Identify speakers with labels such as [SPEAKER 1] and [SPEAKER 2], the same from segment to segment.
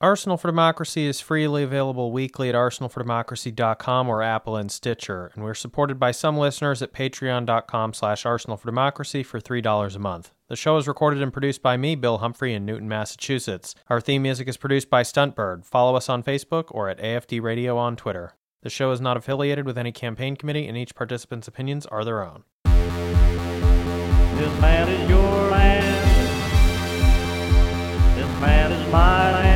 [SPEAKER 1] Arsenal for Democracy is freely available weekly at arsenalfordemocracy.com or Apple and Stitcher, and we're supported by some listeners at patreon.com slash arsenalfordemocracy for $3 a month. The show is recorded and produced by me, Bill Humphrey, in Newton, Massachusetts. Our theme music is produced by Stuntbird. Follow us on Facebook or at AFD Radio on Twitter. The show is not affiliated with any campaign committee, and each participant's opinions are their own.
[SPEAKER 2] This is your land. This is my land.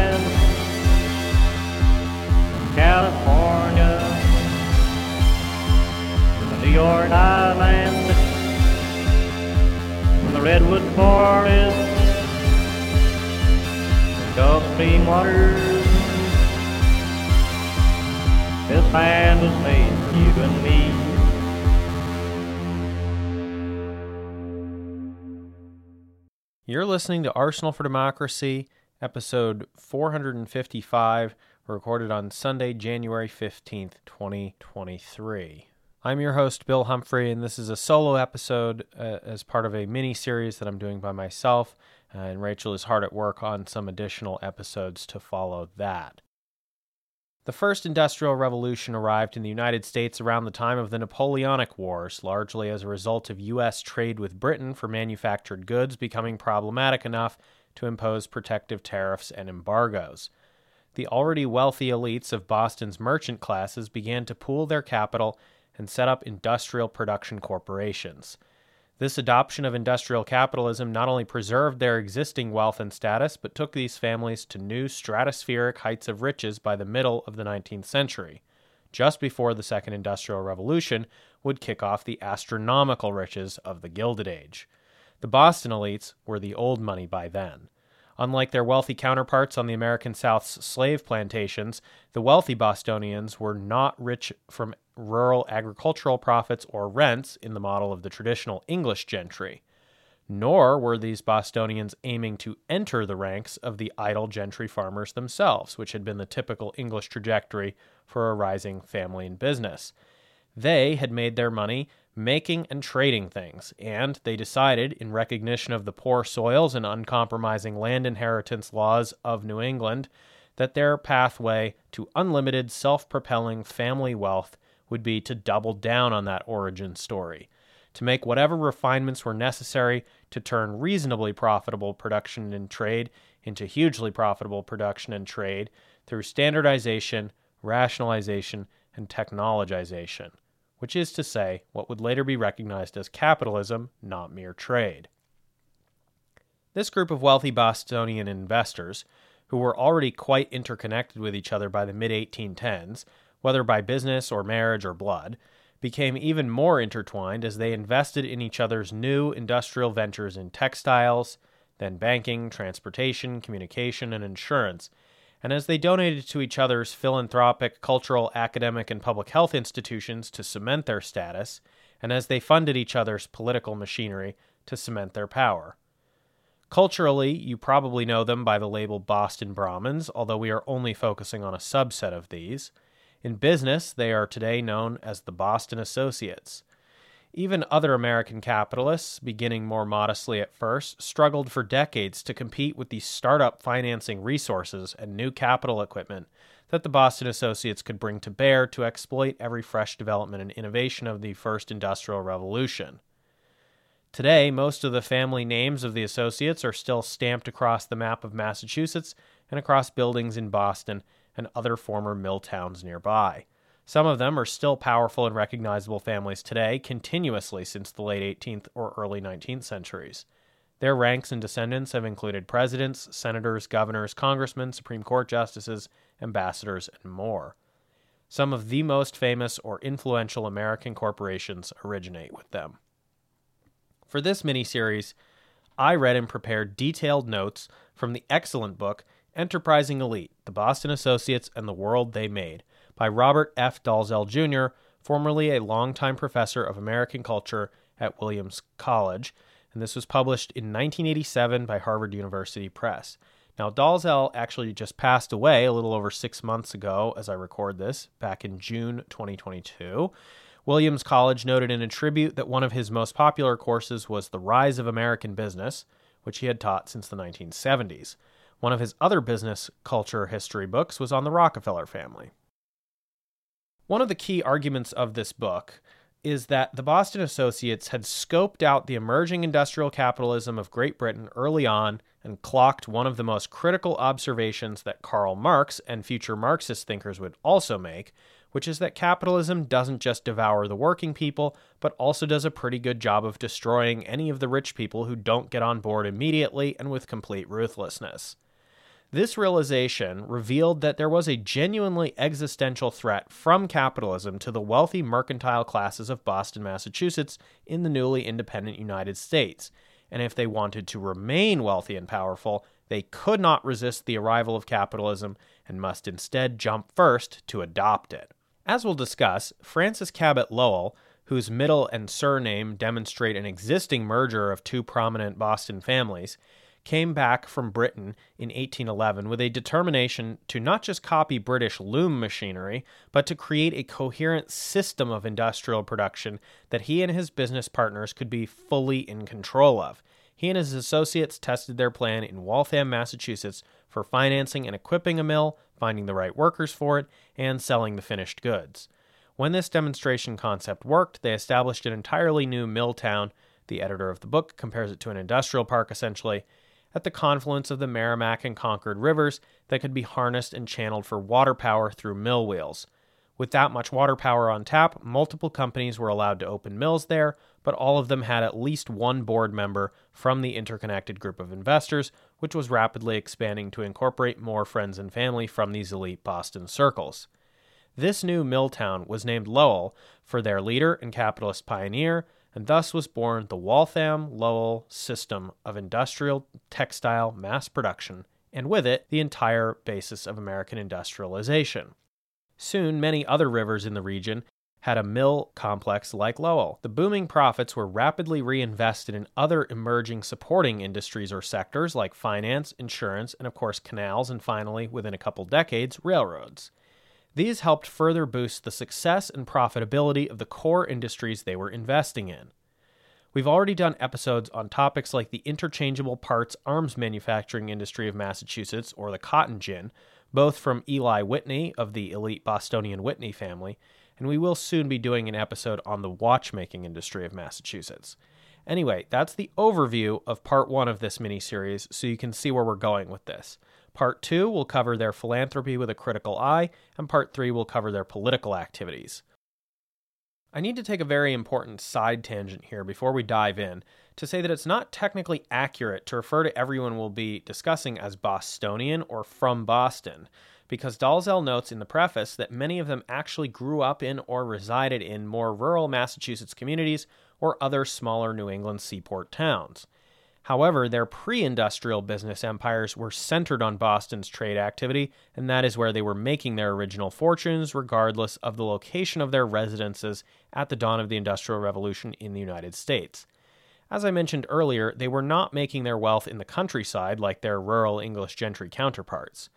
[SPEAKER 2] The York Island, from the redwood forest, to Gulf Stream waters. This land was made for you and me.
[SPEAKER 1] You're listening to Arsenal for Democracy, episode 455, recorded on Sunday, January 15th, 2023. I'm your host, Bill Humphrey, and this is a solo episode uh, as part of a mini series that I'm doing by myself. Uh, and Rachel is hard at work on some additional episodes to follow that. The first industrial revolution arrived in the United States around the time of the Napoleonic Wars, largely as a result of U.S. trade with Britain for manufactured goods becoming problematic enough to impose protective tariffs and embargoes. The already wealthy elites of Boston's merchant classes began to pool their capital and set up industrial production corporations. This adoption of industrial capitalism not only preserved their existing wealth and status, but took these families to new stratospheric heights of riches by the middle of the 19th century, just before the Second Industrial Revolution would kick off the astronomical riches of the Gilded Age. The Boston elites were the old money by then. Unlike their wealthy counterparts on the American South's slave plantations, the wealthy Bostonians were not rich from rural agricultural profits or rents in the model of the traditional English gentry. Nor were these Bostonians aiming to enter the ranks of the idle gentry farmers themselves, which had been the typical English trajectory for a rising family and business. They had made their money making and trading things, and they decided, in recognition of the poor soils and uncompromising land inheritance laws of New England, that their pathway to unlimited self propelling family wealth would be to double down on that origin story, to make whatever refinements were necessary to turn reasonably profitable production and trade into hugely profitable production and trade through standardization, rationalization, and technologization, which is to say, what would later be recognized as capitalism, not mere trade. This group of wealthy Bostonian investors, who were already quite interconnected with each other by the mid 1810s, whether by business or marriage or blood, became even more intertwined as they invested in each other's new industrial ventures in textiles, then banking, transportation, communication, and insurance, and as they donated to each other's philanthropic, cultural, academic, and public health institutions to cement their status, and as they funded each other's political machinery to cement their power. Culturally, you probably know them by the label Boston Brahmins, although we are only focusing on a subset of these. In business, they are today known as the Boston Associates. Even other American capitalists, beginning more modestly at first, struggled for decades to compete with the startup financing resources and new capital equipment that the Boston Associates could bring to bear to exploit every fresh development and innovation of the first industrial revolution. Today, most of the family names of the Associates are still stamped across the map of Massachusetts and across buildings in Boston and other former mill towns nearby. Some of them are still powerful and recognizable families today, continuously since the late 18th or early 19th centuries. Their ranks and descendants have included presidents, senators, governors, congressmen, Supreme Court justices, ambassadors, and more. Some of the most famous or influential American corporations originate with them. For this mini series, I read and prepared detailed notes from the excellent book Enterprising Elite The Boston Associates and the World They Made by Robert F. Dalzell Jr., formerly a longtime professor of American culture at Williams College, and this was published in 1987 by Harvard University Press. Now, Dalzell actually just passed away a little over six months ago as I record this, back in June 2022. Williams College noted in a tribute that one of his most popular courses was The Rise of American Business, which he had taught since the 1970s. One of his other business culture history books was on the Rockefeller family. One of the key arguments of this book is that the Boston Associates had scoped out the emerging industrial capitalism of Great Britain early on and clocked one of the most critical observations that Karl Marx and future Marxist thinkers would also make, which is that capitalism doesn't just devour the working people, but also does a pretty good job of destroying any of the rich people who don't get on board immediately and with complete ruthlessness. This realization revealed that there was a genuinely existential threat from capitalism to the wealthy mercantile classes of Boston, Massachusetts in the newly independent United States. And if they wanted to remain wealthy and powerful, they could not resist the arrival of capitalism and must instead jump first to adopt it. As we'll discuss, Francis Cabot Lowell, whose middle and surname demonstrate an existing merger of two prominent Boston families, came back from Britain in 1811 with a determination to not just copy British loom machinery, but to create a coherent system of industrial production that he and his business partners could be fully in control of. He and his associates tested their plan in Waltham, Massachusetts for financing and equipping a mill, finding the right workers for it, and selling the finished goods. When this demonstration concept worked, they established an entirely new mill town. The editor of the book compares it to an industrial park essentially, at the confluence of the Merrimack and Concord rivers that could be harnessed and channeled for water power through mill wheels. With that much water power on tap, multiple companies were allowed to open mills there, but all of them had at least one board member from the interconnected group of investors, which was rapidly expanding to incorporate more friends and family from these elite Boston circles. This new mill town was named Lowell for their leader and capitalist pioneer, and thus was born the Waltham Lowell system of industrial textile mass production, and with it, the entire basis of American industrialization. Soon, many other rivers in the region had a mill complex like Lowell. The booming profits were rapidly reinvested in other emerging supporting industries or sectors like finance, insurance, and of course canals, and finally, within a couple decades, railroads. These helped further boost the success and profitability of the core industries they were investing in. We've already done episodes on topics like the interchangeable parts arms manufacturing industry of Massachusetts, or the cotton gin, both from Eli Whitney of the elite Bostonian Whitney family, and we will soon be doing an episode on the watchmaking industry of Massachusetts. Anyway, that's the overview of part one of this mini series, so you can see where we're going with this. Part 2 will cover their philanthropy with a critical eye, and Part 3 will cover their political activities. I need to take a very important side tangent here before we dive in to say that it's not technically accurate to refer to everyone we'll be discussing as Bostonian or from Boston, because Dalzell notes in the preface that many of them actually grew up in or resided in more rural Massachusetts communities or other smaller New England seaport towns. However, their pre industrial business empires were centered on Boston's trade activity, and that is where they were making their original fortunes, regardless of the location of their residences at the dawn of the Industrial Revolution in the United States. As I mentioned earlier, they were not making their wealth in the countryside like their rural English gentry counterparts.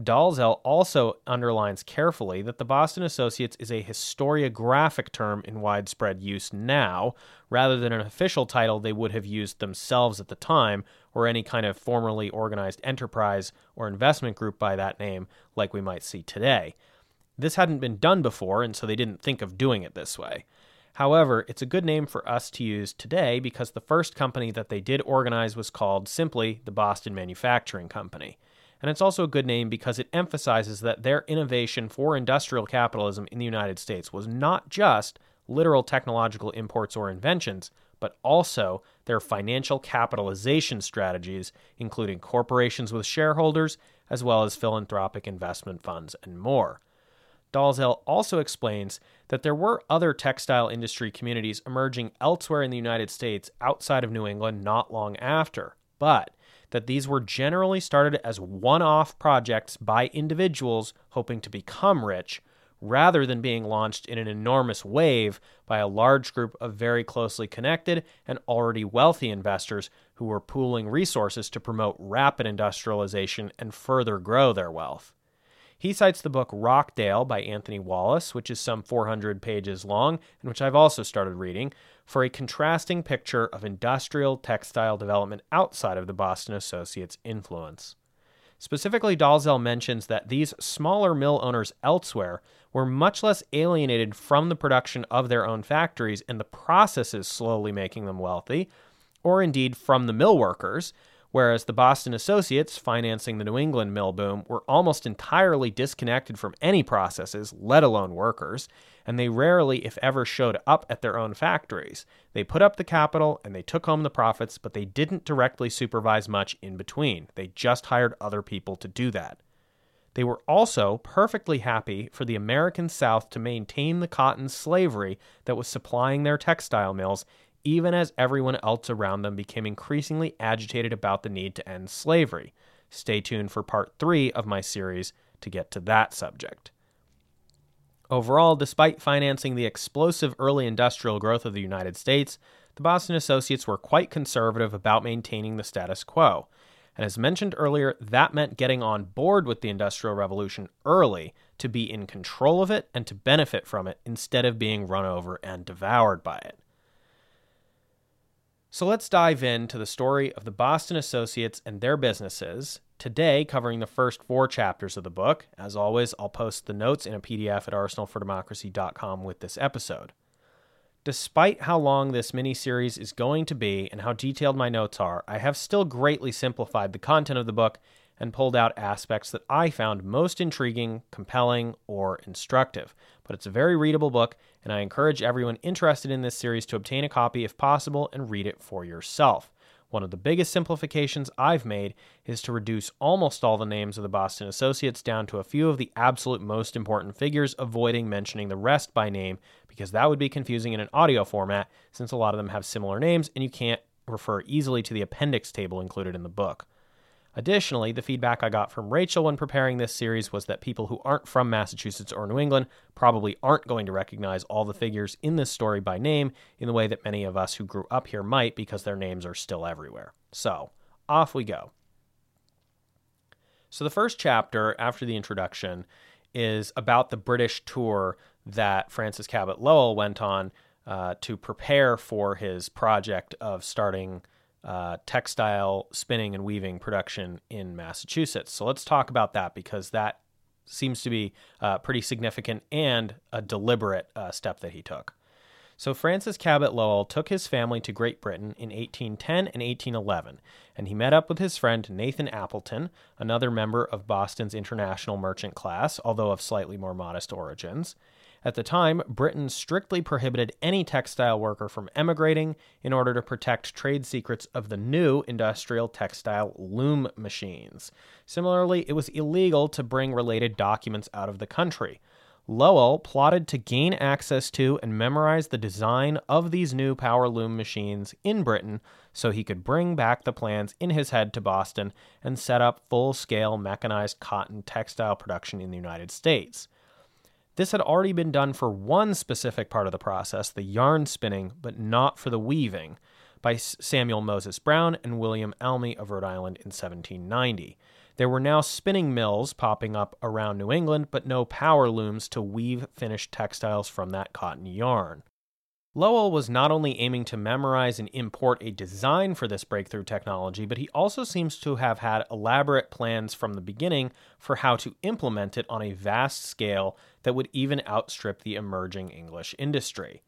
[SPEAKER 1] Dalzell also underlines carefully that the Boston Associates is a historiographic term in widespread use now, rather than an official title they would have used themselves at the time, or any kind of formerly organized enterprise or investment group by that name, like we might see today. This hadn't been done before, and so they didn't think of doing it this way. However, it's a good name for us to use today because the first company that they did organize was called simply the Boston Manufacturing Company and it's also a good name because it emphasizes that their innovation for industrial capitalism in the United States was not just literal technological imports or inventions, but also their financial capitalization strategies, including corporations with shareholders, as well as philanthropic investment funds and more. Dalzell also explains that there were other textile industry communities emerging elsewhere in the United States outside of New England not long after, but that these were generally started as one off projects by individuals hoping to become rich, rather than being launched in an enormous wave by a large group of very closely connected and already wealthy investors who were pooling resources to promote rapid industrialization and further grow their wealth. He cites the book Rockdale by Anthony Wallace, which is some 400 pages long and which I've also started reading, for a contrasting picture of industrial textile development outside of the Boston Associates' influence. Specifically, Dalzell mentions that these smaller mill owners elsewhere were much less alienated from the production of their own factories and the processes slowly making them wealthy, or indeed from the mill workers, whereas the Boston Associates, financing the New England mill boom, were almost entirely disconnected from any processes, let alone workers, and they rarely, if ever, showed up at their own factories. They put up the capital and they took home the profits, but they didn't directly supervise much in between. They just hired other people to do that. They were also perfectly happy for the American South to maintain the cotton slavery that was supplying their textile mills even as everyone else around them became increasingly agitated about the need to end slavery. Stay tuned for part three of my series to get to that subject. Overall, despite financing the explosive early industrial growth of the United States, the Boston Associates were quite conservative about maintaining the status quo. And as mentioned earlier, that meant getting on board with the Industrial Revolution early to be in control of it and to benefit from it instead of being run over and devoured by it. So let's dive into the story of the Boston Associates and their businesses. Today, covering the first four chapters of the book. As always, I'll post the notes in a PDF at arsenalfordemocracy.com with this episode. Despite how long this mini series is going to be and how detailed my notes are, I have still greatly simplified the content of the book and pulled out aspects that I found most intriguing, compelling, or instructive. But it's a very readable book, and I encourage everyone interested in this series to obtain a copy if possible and read it for yourself. One of the biggest simplifications I've made is to reduce almost all the names of the Boston Associates down to a few of the absolute most important figures, avoiding mentioning the rest by name because that would be confusing in an audio format since a lot of them have similar names and you can't refer easily to the appendix table included in the book. Additionally, the feedback I got from Rachel when preparing this series was that people who aren't from Massachusetts or New England probably aren't going to recognize all the figures in this story by name in the way that many of us who grew up here might because their names are still everywhere. So, off we go. So, the first chapter after the introduction is about the British tour that Francis Cabot Lowell went on uh, to prepare for his project of starting uh, textile spinning and weaving production in Massachusetts. So let's talk about that because that seems to be uh, pretty significant and a deliberate uh, step that he took. So Francis Cabot Lowell took his family to Great Britain in 1810 and 1811, and he met up with his friend Nathan Appleton, another member of Boston's international merchant class, although of slightly more modest origins. At the time, Britain strictly prohibited any textile worker from emigrating in order to protect trade secrets of the new industrial textile loom machines. Similarly, it was illegal to bring related documents out of the country. Lowell plotted to gain access to and memorize the design of these new power loom machines in Britain so he could bring back the plans in his head to Boston and set up full scale mechanized cotton textile production in the United States. This had already been done for one specific part of the process, the yarn spinning, but not for the weaving, by Samuel Moses Brown and William Almy of Rhode Island in 1790. There were now spinning mills popping up around New England, but no power looms to weave finished textiles from that cotton yarn. Lowell was not only aiming to memorize and import a design for this breakthrough technology, but he also seems to have had elaborate plans from the beginning for how to implement it on a vast scale that would even outstrip the emerging English industry.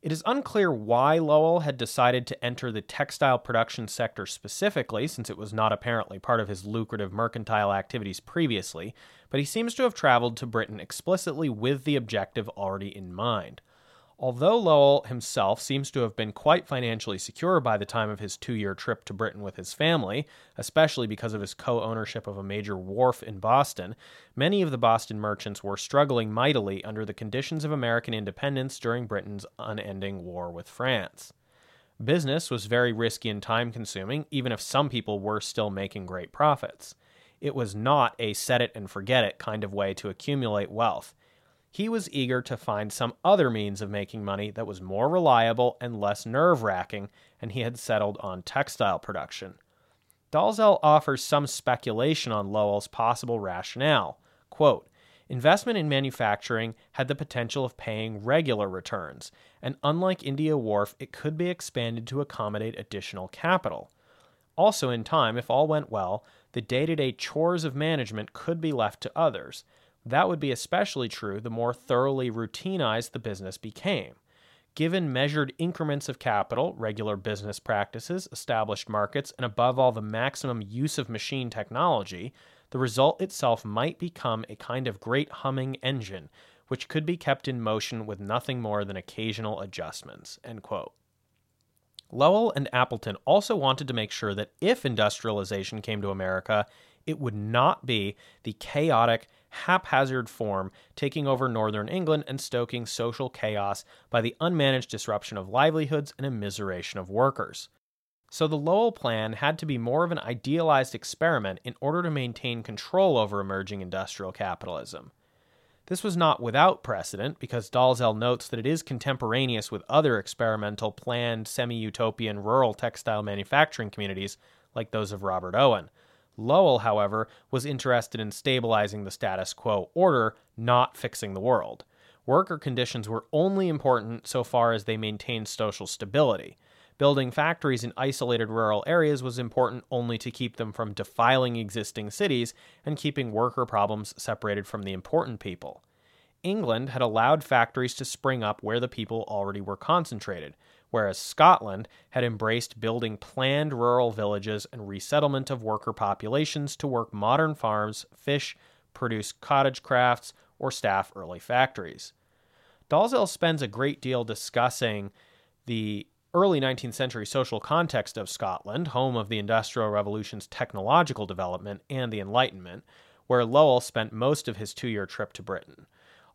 [SPEAKER 1] It is unclear why Lowell had decided to enter the textile production sector specifically, since it was not apparently part of his lucrative mercantile activities previously, but he seems to have traveled to Britain explicitly with the objective already in mind. Although Lowell himself seems to have been quite financially secure by the time of his two year trip to Britain with his family, especially because of his co ownership of a major wharf in Boston, many of the Boston merchants were struggling mightily under the conditions of American independence during Britain's unending war with France. Business was very risky and time consuming, even if some people were still making great profits. It was not a set it and forget it kind of way to accumulate wealth he was eager to find some other means of making money that was more reliable and less nerve wracking, and he had settled on textile production. Dalzell offers some speculation on Lowell's possible rationale. Quote, Investment in manufacturing had the potential of paying regular returns, and unlike India Wharf, it could be expanded to accommodate additional capital. Also, in time, if all went well, the day to day chores of management could be left to others. That would be especially true the more thoroughly routinized the business became. Given measured increments of capital, regular business practices, established markets, and above all the maximum use of machine technology, the result itself might become a kind of great humming engine, which could be kept in motion with nothing more than occasional adjustments. Lowell and Appleton also wanted to make sure that if industrialization came to America, it would not be the chaotic, haphazard form taking over northern England and stoking social chaos by the unmanaged disruption of livelihoods and immiseration of workers. So the Lowell Plan had to be more of an idealized experiment in order to maintain control over emerging industrial capitalism. This was not without precedent, because Dalzell notes that it is contemporaneous with other experimental, planned, semi utopian rural textile manufacturing communities like those of Robert Owen. Lowell, however, was interested in stabilizing the status quo order, not fixing the world. Worker conditions were only important so far as they maintained social stability. Building factories in isolated rural areas was important only to keep them from defiling existing cities and keeping worker problems separated from the important people. England had allowed factories to spring up where the people already were concentrated, whereas Scotland had embraced building planned rural villages and resettlement of worker populations to work modern farms, fish, produce cottage crafts, or staff early factories. Dalzell spends a great deal discussing the early 19th century social context of Scotland, home of the Industrial Revolution's technological development and the Enlightenment, where Lowell spent most of his two year trip to Britain.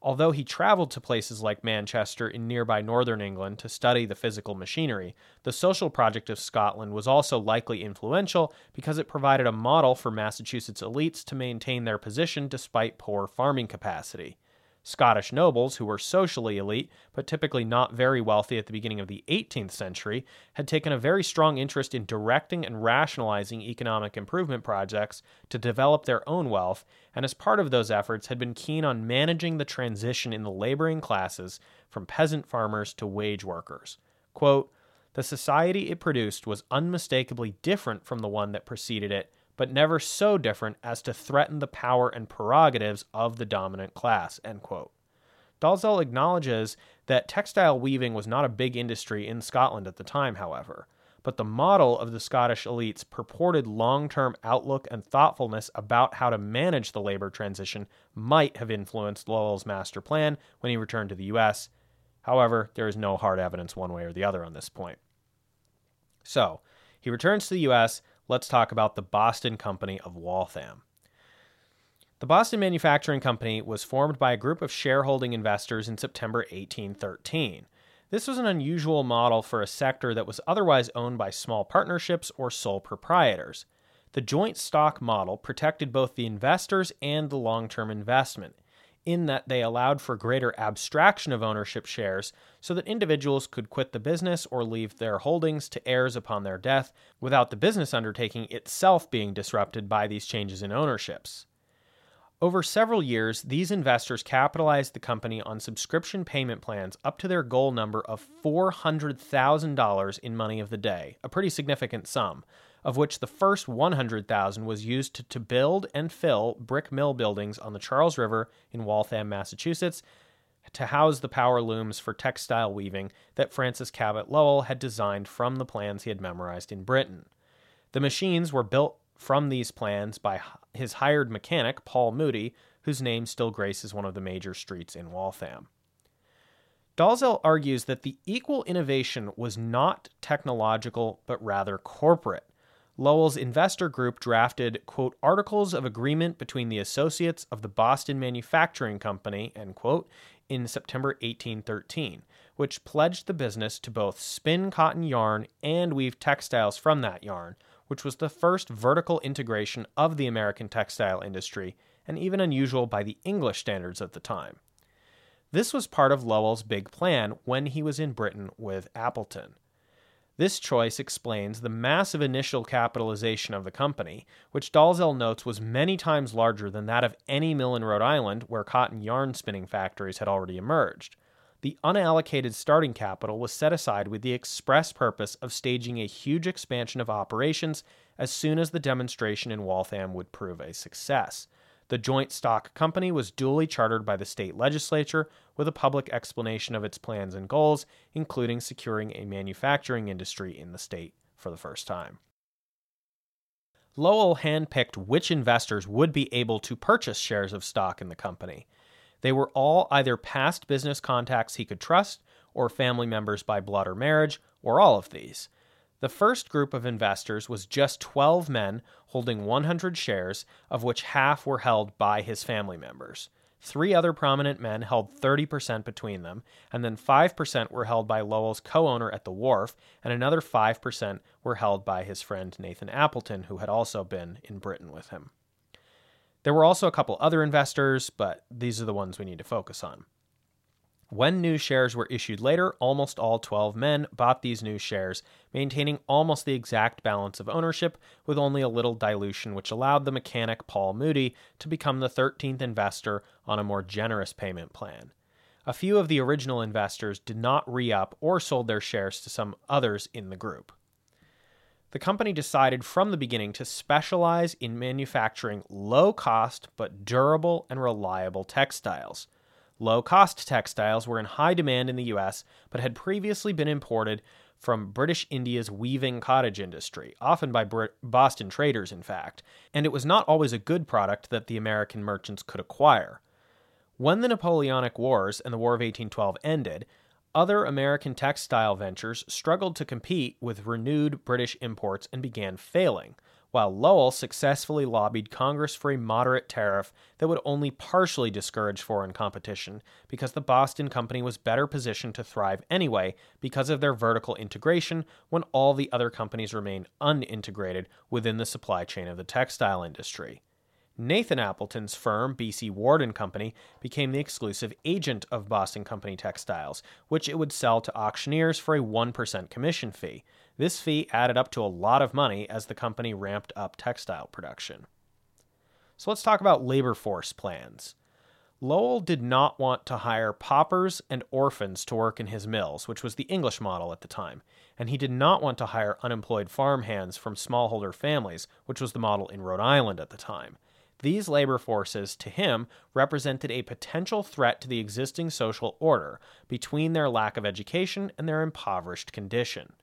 [SPEAKER 1] Although he traveled to places like Manchester in nearby northern England to study the physical machinery, the social project of Scotland was also likely influential because it provided a model for Massachusetts elites to maintain their position despite poor farming capacity. Scottish nobles, who were socially elite but typically not very wealthy at the beginning of the 18th century, had taken a very strong interest in directing and rationalizing economic improvement projects to develop their own wealth, and as part of those efforts had been keen on managing the transition in the laboring classes from peasant farmers to wage workers. Quote, the society it produced was unmistakably different from the one that preceded it but never so different as to threaten the power and prerogatives of the dominant class. Dalzell acknowledges that textile weaving was not a big industry in Scotland at the time, however, but the model of the Scottish elites purported long term outlook and thoughtfulness about how to manage the labor transition might have influenced Lowell's master plan when he returned to the U.S. However, there is no hard evidence one way or the other on this point. So, he returns to the U.S let's talk about the Boston Company of Waltham. The Boston Manufacturing Company was formed by a group of shareholding investors in September 1813. This was an unusual model for a sector that was otherwise owned by small partnerships or sole proprietors. The joint stock model protected both the investors and the long term investment in that they allowed for greater abstraction of ownership shares so that individuals could quit the business or leave their holdings to heirs upon their death without the business undertaking itself being disrupted by these changes in ownerships. Over several years, these investors capitalized the company on subscription payment plans up to their goal number of $400,000 in money of the day, a pretty significant sum, of which the first 100,000 was used to, to build and fill brick mill buildings on the Charles River in Waltham, Massachusetts, to house the power looms for textile weaving that Francis Cabot Lowell had designed from the plans he had memorized in Britain. The machines were built from these plans by his hired mechanic, Paul Moody, whose name still graces one of the major streets in Waltham. Dalzell argues that the equal innovation was not technological, but rather corporate. Lowell's investor group drafted, quote, articles of agreement between the associates of the Boston Manufacturing Company, end quote, in September 1813, which pledged the business to both spin cotton yarn and weave textiles from that yarn, which was the first vertical integration of the American textile industry and even unusual by the English standards at the time. This was part of Lowell's big plan when he was in Britain with Appleton. This choice explains the massive initial capitalization of the company, which Dalzell notes was many times larger than that of any mill in Rhode Island where cotton yarn spinning factories had already emerged. The unallocated starting capital was set aside with the express purpose of staging a huge expansion of operations as soon as the demonstration in Waltham would prove a success. The joint stock company was duly chartered by the state legislature with a public explanation of its plans and goals, including securing a manufacturing industry in the state for the first time. Lowell handpicked which investors would be able to purchase shares of stock in the company. They were all either past business contacts he could trust, or family members by blood or marriage, or all of these. The first group of investors was just 12 men holding 100 shares, of which half were held by his family members. Three other prominent men held 30% between them, and then 5% were held by Lowell's co owner at the wharf, and another 5% were held by his friend Nathan Appleton, who had also been in Britain with him. There were also a couple other investors, but these are the ones we need to focus on. When new shares were issued later, almost all 12 men bought these new shares, maintaining almost the exact balance of ownership with only a little dilution, which allowed the mechanic Paul Moody to become the 13th investor on a more generous payment plan. A few of the original investors did not re up or sold their shares to some others in the group. The company decided from the beginning to specialize in manufacturing low cost but durable and reliable textiles. Low cost textiles were in high demand in the US, but had previously been imported from British India's weaving cottage industry, often by Boston traders, in fact, and it was not always a good product that the American merchants could acquire. When the Napoleonic Wars and the War of 1812 ended, other American textile ventures struggled to compete with renewed British imports and began failing while Lowell successfully lobbied Congress for a moderate tariff that would only partially discourage foreign competition because the Boston Company was better positioned to thrive anyway because of their vertical integration when all the other companies remained unintegrated within the supply chain of the textile industry. Nathan Appleton's firm, BC Ward and Company, became the exclusive agent of Boston Company Textiles, which it would sell to auctioneers for a 1% commission fee. This fee added up to a lot of money as the company ramped up textile production. So let's talk about labor force plans. Lowell did not want to hire paupers and orphans to work in his mills, which was the English model at the time, and he did not want to hire unemployed farm hands from smallholder families, which was the model in Rhode Island at the time. These labor forces, to him, represented a potential threat to the existing social order between their lack of education and their impoverished condition.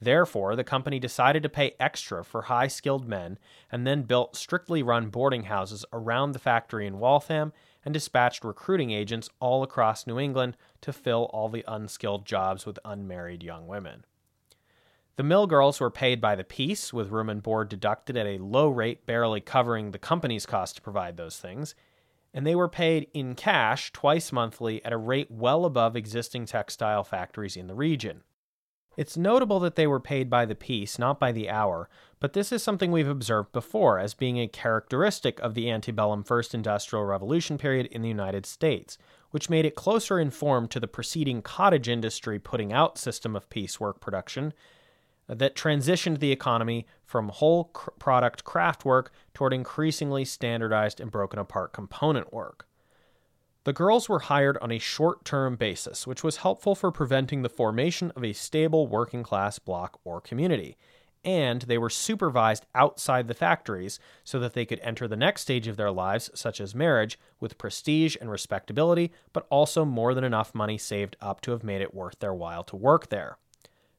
[SPEAKER 1] Therefore, the company decided to pay extra for high skilled men and then built strictly run boarding houses around the factory in Waltham and dispatched recruiting agents all across New England to fill all the unskilled jobs with unmarried young women. The mill girls were paid by the piece, with room and board deducted at a low rate, barely covering the company's cost to provide those things, and they were paid in cash twice monthly at a rate well above existing textile factories in the region. It's notable that they were paid by the piece, not by the hour, but this is something we've observed before as being a characteristic of the antebellum First Industrial Revolution period in the United States, which made it closer in form to the preceding cottage industry putting out system of piecework production that transitioned the economy from whole cr- product craft work toward increasingly standardized and broken apart component work. The girls were hired on a short term basis, which was helpful for preventing the formation of a stable working class block or community. And they were supervised outside the factories so that they could enter the next stage of their lives, such as marriage, with prestige and respectability, but also more than enough money saved up to have made it worth their while to work there.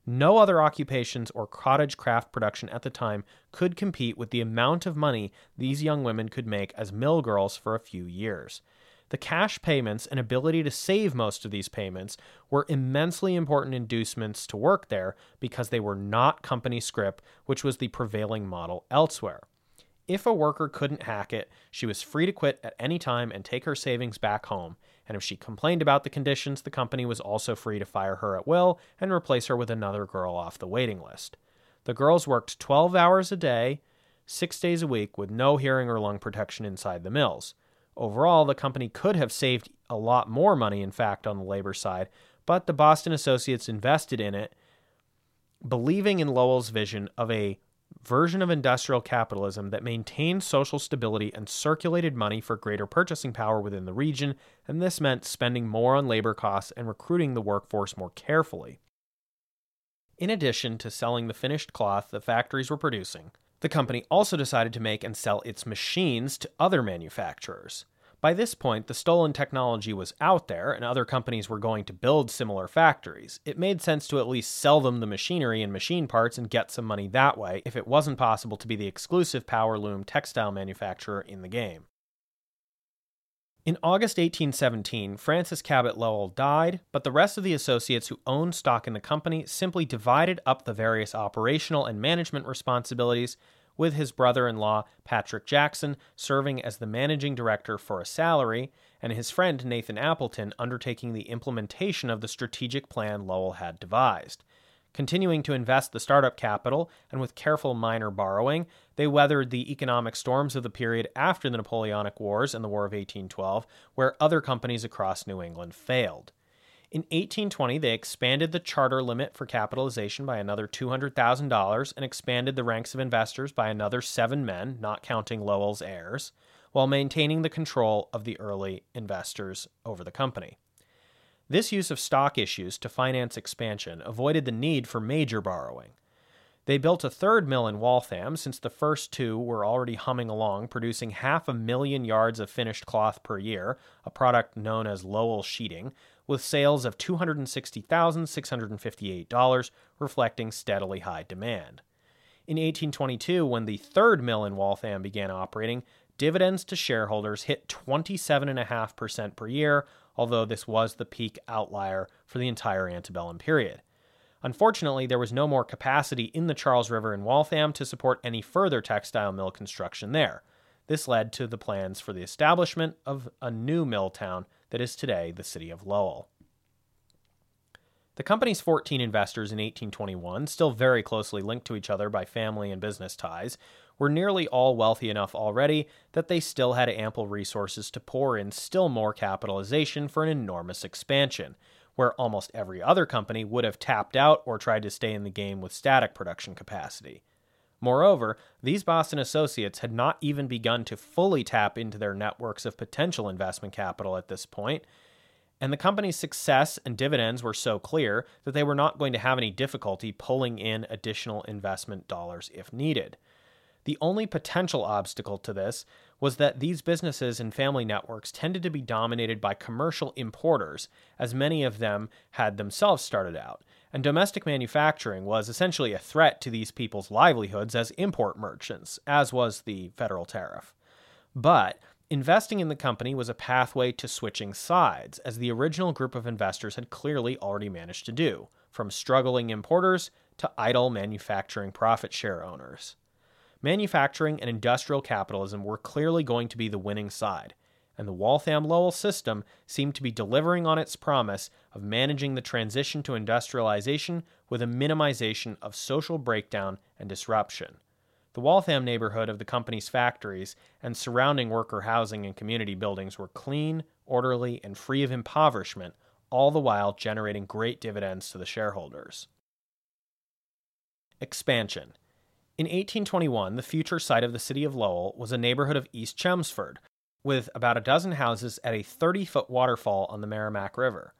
[SPEAKER 1] No other occupations or cottage craft production at the time could compete with the amount of money these young women could make as mill girls for a few years. The cash payments and ability to save most of these payments were immensely important inducements to work there because they were not company scrip, which was the prevailing model elsewhere. If a worker couldn't hack it, she was free to quit at any time and take her savings back home. And if she complained about the conditions, the company was also free to fire her at will and replace her with another girl off the waiting list. The girls worked 12 hours a day, six days a week, with no hearing or lung protection inside the mills. Overall, the company could have saved a lot more money, in fact, on the labor side, but the Boston Associates invested in it, believing in Lowell's vision of a version of industrial capitalism that maintained social stability and circulated money for greater purchasing power within the region, and this meant spending more on labor costs and recruiting the workforce more carefully. In addition to selling the finished cloth the factories were producing, The company also decided to make and sell its machines to other manufacturers. By this point, the stolen technology was out there and other companies were going to build similar factories. It made sense to at least sell them the machinery and machine parts and get some money that way if it wasn't possible to be the exclusive power loom textile manufacturer in the game. In August 1817, Francis Cabot Lowell died, but the rest of the associates who owned stock in the company simply divided up the various operational and management responsibilities, with his brother in law, Patrick Jackson, serving as the managing director for a salary, and his friend Nathan Appleton undertaking the implementation of the strategic plan Lowell had devised. Continuing to invest the startup capital and with careful minor borrowing, they weathered the economic storms of the period after the Napoleonic Wars and the War of 1812, where other companies across New England failed. In 1820, they expanded the charter limit for capitalization by another $200,000 and expanded the ranks of investors by another seven men, not counting Lowell's heirs, while maintaining the control of the early investors over the company. This use of stock issues to finance expansion avoided the need for major borrowing. They built a third mill in Waltham since the first two were already humming along, producing half a million yards of finished cloth per year, a product known as Lowell sheeting, with sales of $260,658, reflecting steadily high demand. In 1822, when the third mill in Waltham began operating, dividends to shareholders hit 27.5% per year, although this was the peak outlier for the entire antebellum period. Unfortunately, there was no more capacity in the Charles River in Waltham to support any further textile mill construction there. This led to the plans for the establishment of a new mill town that is today the city of Lowell. The company's 14 investors in 1821, still very closely linked to each other by family and business ties, were nearly all wealthy enough already that they still had ample resources to pour in still more capitalization for an enormous expansion, where almost every other company would have tapped out or tried to stay in the game with static production capacity. Moreover, these Boston associates had not even begun to fully tap into their networks of potential investment capital at this point, and the company's success and dividends were so clear that they were not going to have any difficulty pulling in additional investment dollars if needed. The only potential obstacle to this was that these businesses and family networks tended to be dominated by commercial importers, as many of them had themselves started out, and domestic manufacturing was essentially a threat to these people's livelihoods as import merchants, as was the federal tariff. But investing in the company was a pathway to switching sides, as the original group of investors had clearly already managed to do, from struggling importers to idle manufacturing profit share owners manufacturing and industrial capitalism were clearly going to be the winning side, and the Waltham Lowell system seemed to be delivering on its promise of managing the transition to industrialization with a minimization of social breakdown and disruption. The Waltham neighborhood of the company's factories and surrounding worker housing and community buildings were clean, orderly, and free of impoverishment, all the while generating great dividends to the shareholders. Expansion in 1821, the future site of the city of Lowell was a neighborhood of East Chelmsford, with about a dozen houses at a 30 foot waterfall on the Merrimack River.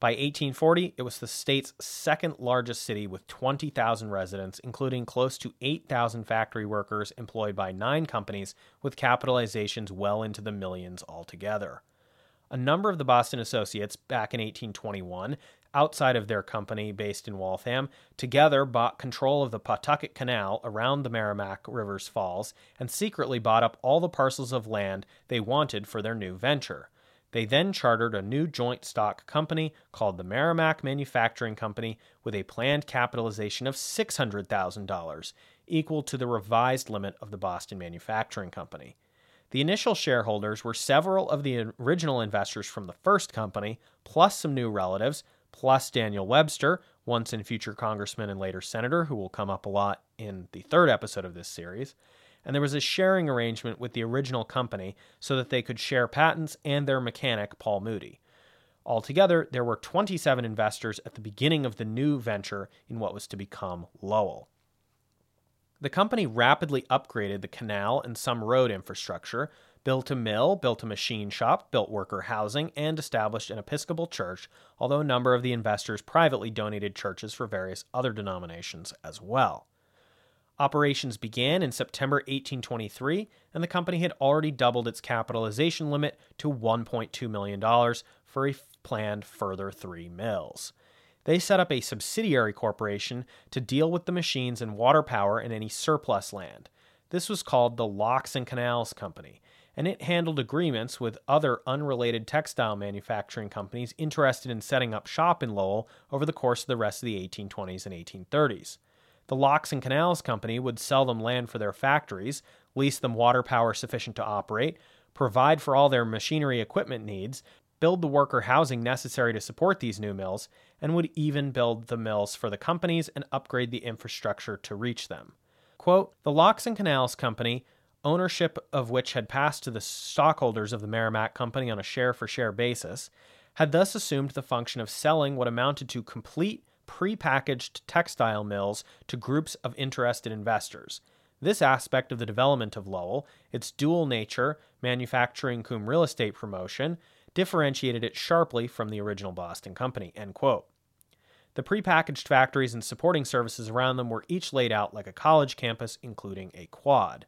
[SPEAKER 1] By 1840, it was the state's second largest city with 20,000 residents, including close to 8,000 factory workers employed by nine companies with capitalizations well into the millions altogether. A number of the Boston Associates back in 1821 outside of their company based in Waltham, together bought control of the Pawtucket Canal around the Merrimack River's falls and secretly bought up all the parcels of land they wanted for their new venture. They then chartered a new joint stock company called the Merrimack Manufacturing Company with a planned capitalization of $600,000, equal to the revised limit of the Boston Manufacturing Company. The initial shareholders were several of the original investors from the first company, plus some new relatives, plus Daniel Webster, once and future congressman and later senator, who will come up a lot in the third episode of this series. And there was a sharing arrangement with the original company so that they could share patents and their mechanic, Paul Moody. Altogether, there were 27 investors at the beginning of the new venture in what was to become Lowell. The company rapidly upgraded the canal and some road infrastructure, built a mill, built a machine shop, built worker housing, and established an Episcopal church, although a number of the investors privately donated churches for various other denominations as well. Operations began in September 1823, and the company had already doubled its capitalization limit to $1.2 million for a planned further three mills. They set up a subsidiary corporation to deal with the machines and water power and any surplus land. This was called the Locks and Canals Company, and it handled agreements with other unrelated textile manufacturing companies interested in setting up shop in Lowell over the course of the rest of the 1820s and 1830s. The Locks and Canals Company would sell them land for their factories, lease them water power sufficient to operate, provide for all their machinery equipment needs, build the worker housing necessary to support these new mills, and would even build the mills for the companies and upgrade the infrastructure to reach them. Quote, the Locks and Canals Company, ownership of which had passed to the stockholders of the Merrimack Company on a share for share basis, had thus assumed the function of selling what amounted to complete pre-packaged textile mills to groups of interested investors. This aspect of the development of Lowell, its dual nature, manufacturing cum real estate promotion, differentiated it sharply from the original Boston Company. End quote. The prepackaged factories and supporting services around them were each laid out like a college campus, including a quad.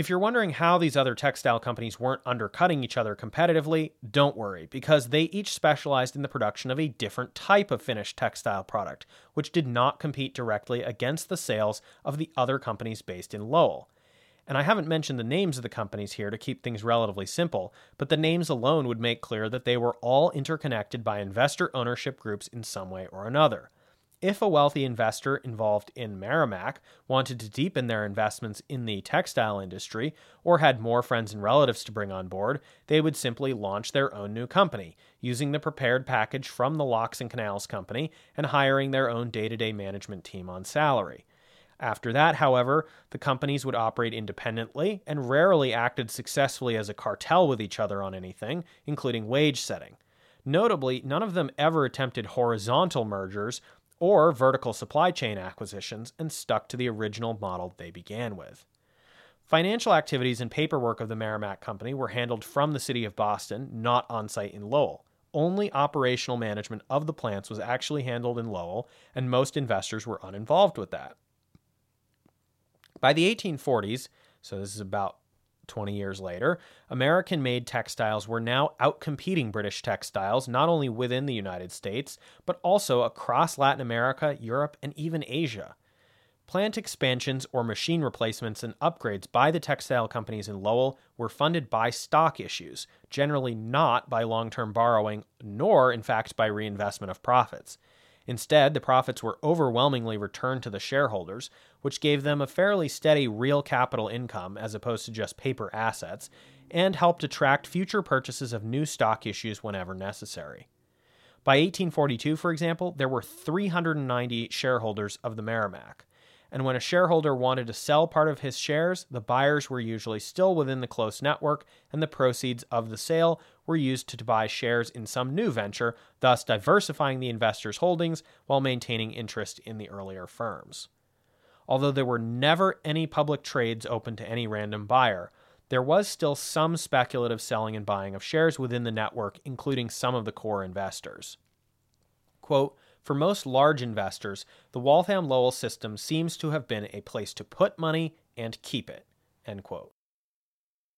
[SPEAKER 1] If you're wondering how these other textile companies weren't undercutting each other competitively, don't worry, because they each specialized in the production of a different type of finished textile product, which did not compete directly against the sales of the other companies based in Lowell. And I haven't mentioned the names of the companies here to keep things relatively simple, but the names alone would make clear that they were all interconnected by investor ownership groups in some way or another. If a wealthy investor involved in Merrimack wanted to deepen their investments in the textile industry or had more friends and relatives to bring on board, they would simply launch their own new company, using the prepared package from the Locks and Canals Company and hiring their own day to day management team on salary. After that, however, the companies would operate independently and rarely acted successfully as a cartel with each other on anything, including wage setting. Notably, none of them ever attempted horizontal mergers or vertical supply chain acquisitions and stuck to the original model they began with. Financial activities and paperwork of the Merrimack Company were handled from the city of Boston, not on site in Lowell. Only operational management of the plants was actually handled in Lowell, and most investors were uninvolved with that. By the 1840s, so this is about 20 years later, American made textiles were now outcompeting British textiles not only within the United States, but also across Latin America, Europe, and even Asia. Plant expansions or machine replacements and upgrades by the textile companies in Lowell were funded by stock issues, generally not by long term borrowing, nor, in fact, by reinvestment of profits. Instead, the profits were overwhelmingly returned to the shareholders, which gave them a fairly steady real capital income as opposed to just paper assets, and helped attract future purchases of new stock issues whenever necessary. By 1842, for example, there were 390 shareholders of the Merrimack and when a shareholder wanted to sell part of his shares, the buyers were usually still within the close network, and the proceeds of the sale were used to buy shares in some new venture, thus diversifying the investor's holdings while maintaining interest in the earlier firms. Although there were never any public trades open to any random buyer, there was still some speculative selling and buying of shares within the network, including some of the core investors. Quote, for most large investors, the Waltham Lowell system seems to have been a place to put money and keep it.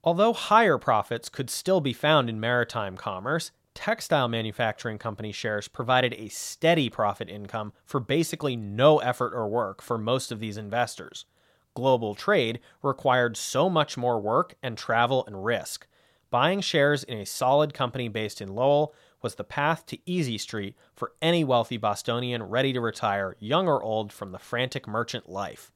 [SPEAKER 1] Although higher profits could still be found in maritime commerce, textile manufacturing company shares provided a steady profit income for basically no effort or work for most of these investors. Global trade required so much more work and travel and risk. Buying shares in a solid company based in Lowell was the path to Easy Street for any wealthy Bostonian ready to retire, young or old, from the frantic merchant life.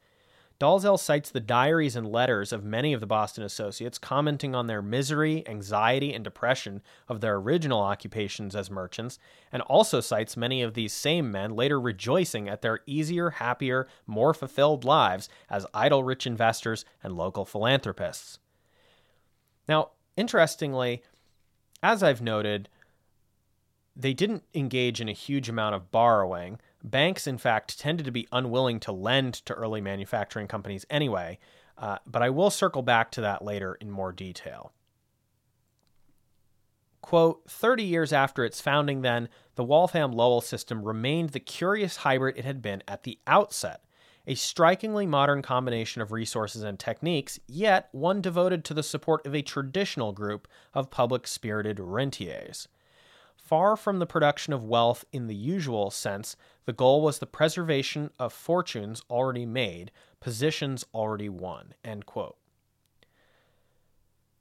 [SPEAKER 1] Dalzell cites the diaries and letters of many of the Boston associates commenting on their misery, anxiety, and depression of their original occupations as merchants, and also cites many of these same men later rejoicing at their easier, happier, more fulfilled lives as idle rich investors and local philanthropists. Now, interestingly, as I've noted, they didn't engage in a huge amount of borrowing. Banks, in fact, tended to be unwilling to lend to early manufacturing companies anyway, uh, but I will circle back to that later in more detail. Quote 30 years after its founding, then, the Waltham Lowell system remained the curious hybrid it had been at the outset a strikingly modern combination of resources and techniques, yet one devoted to the support of a traditional group of public spirited rentiers. Far from the production of wealth in the usual sense, the goal was the preservation of fortunes already made, positions already won. End quote.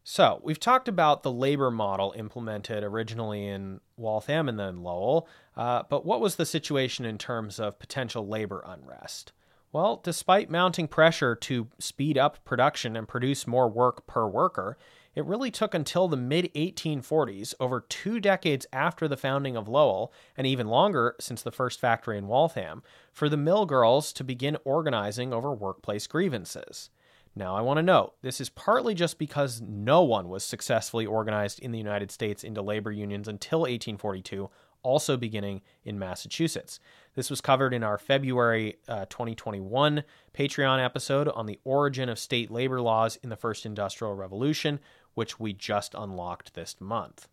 [SPEAKER 1] So, we've talked about the labor model implemented originally in Waltham and then Lowell, uh, but what was the situation in terms of potential labor unrest? Well, despite mounting pressure to speed up production and produce more work per worker, it really took until the mid 1840s, over two decades after the founding of Lowell, and even longer since the first factory in Waltham, for the mill girls to begin organizing over workplace grievances. Now, I want to note this is partly just because no one was successfully organized in the United States into labor unions until 1842, also beginning in Massachusetts. This was covered in our February uh, 2021 Patreon episode on the origin of state labor laws in the first industrial revolution, which we just unlocked this month.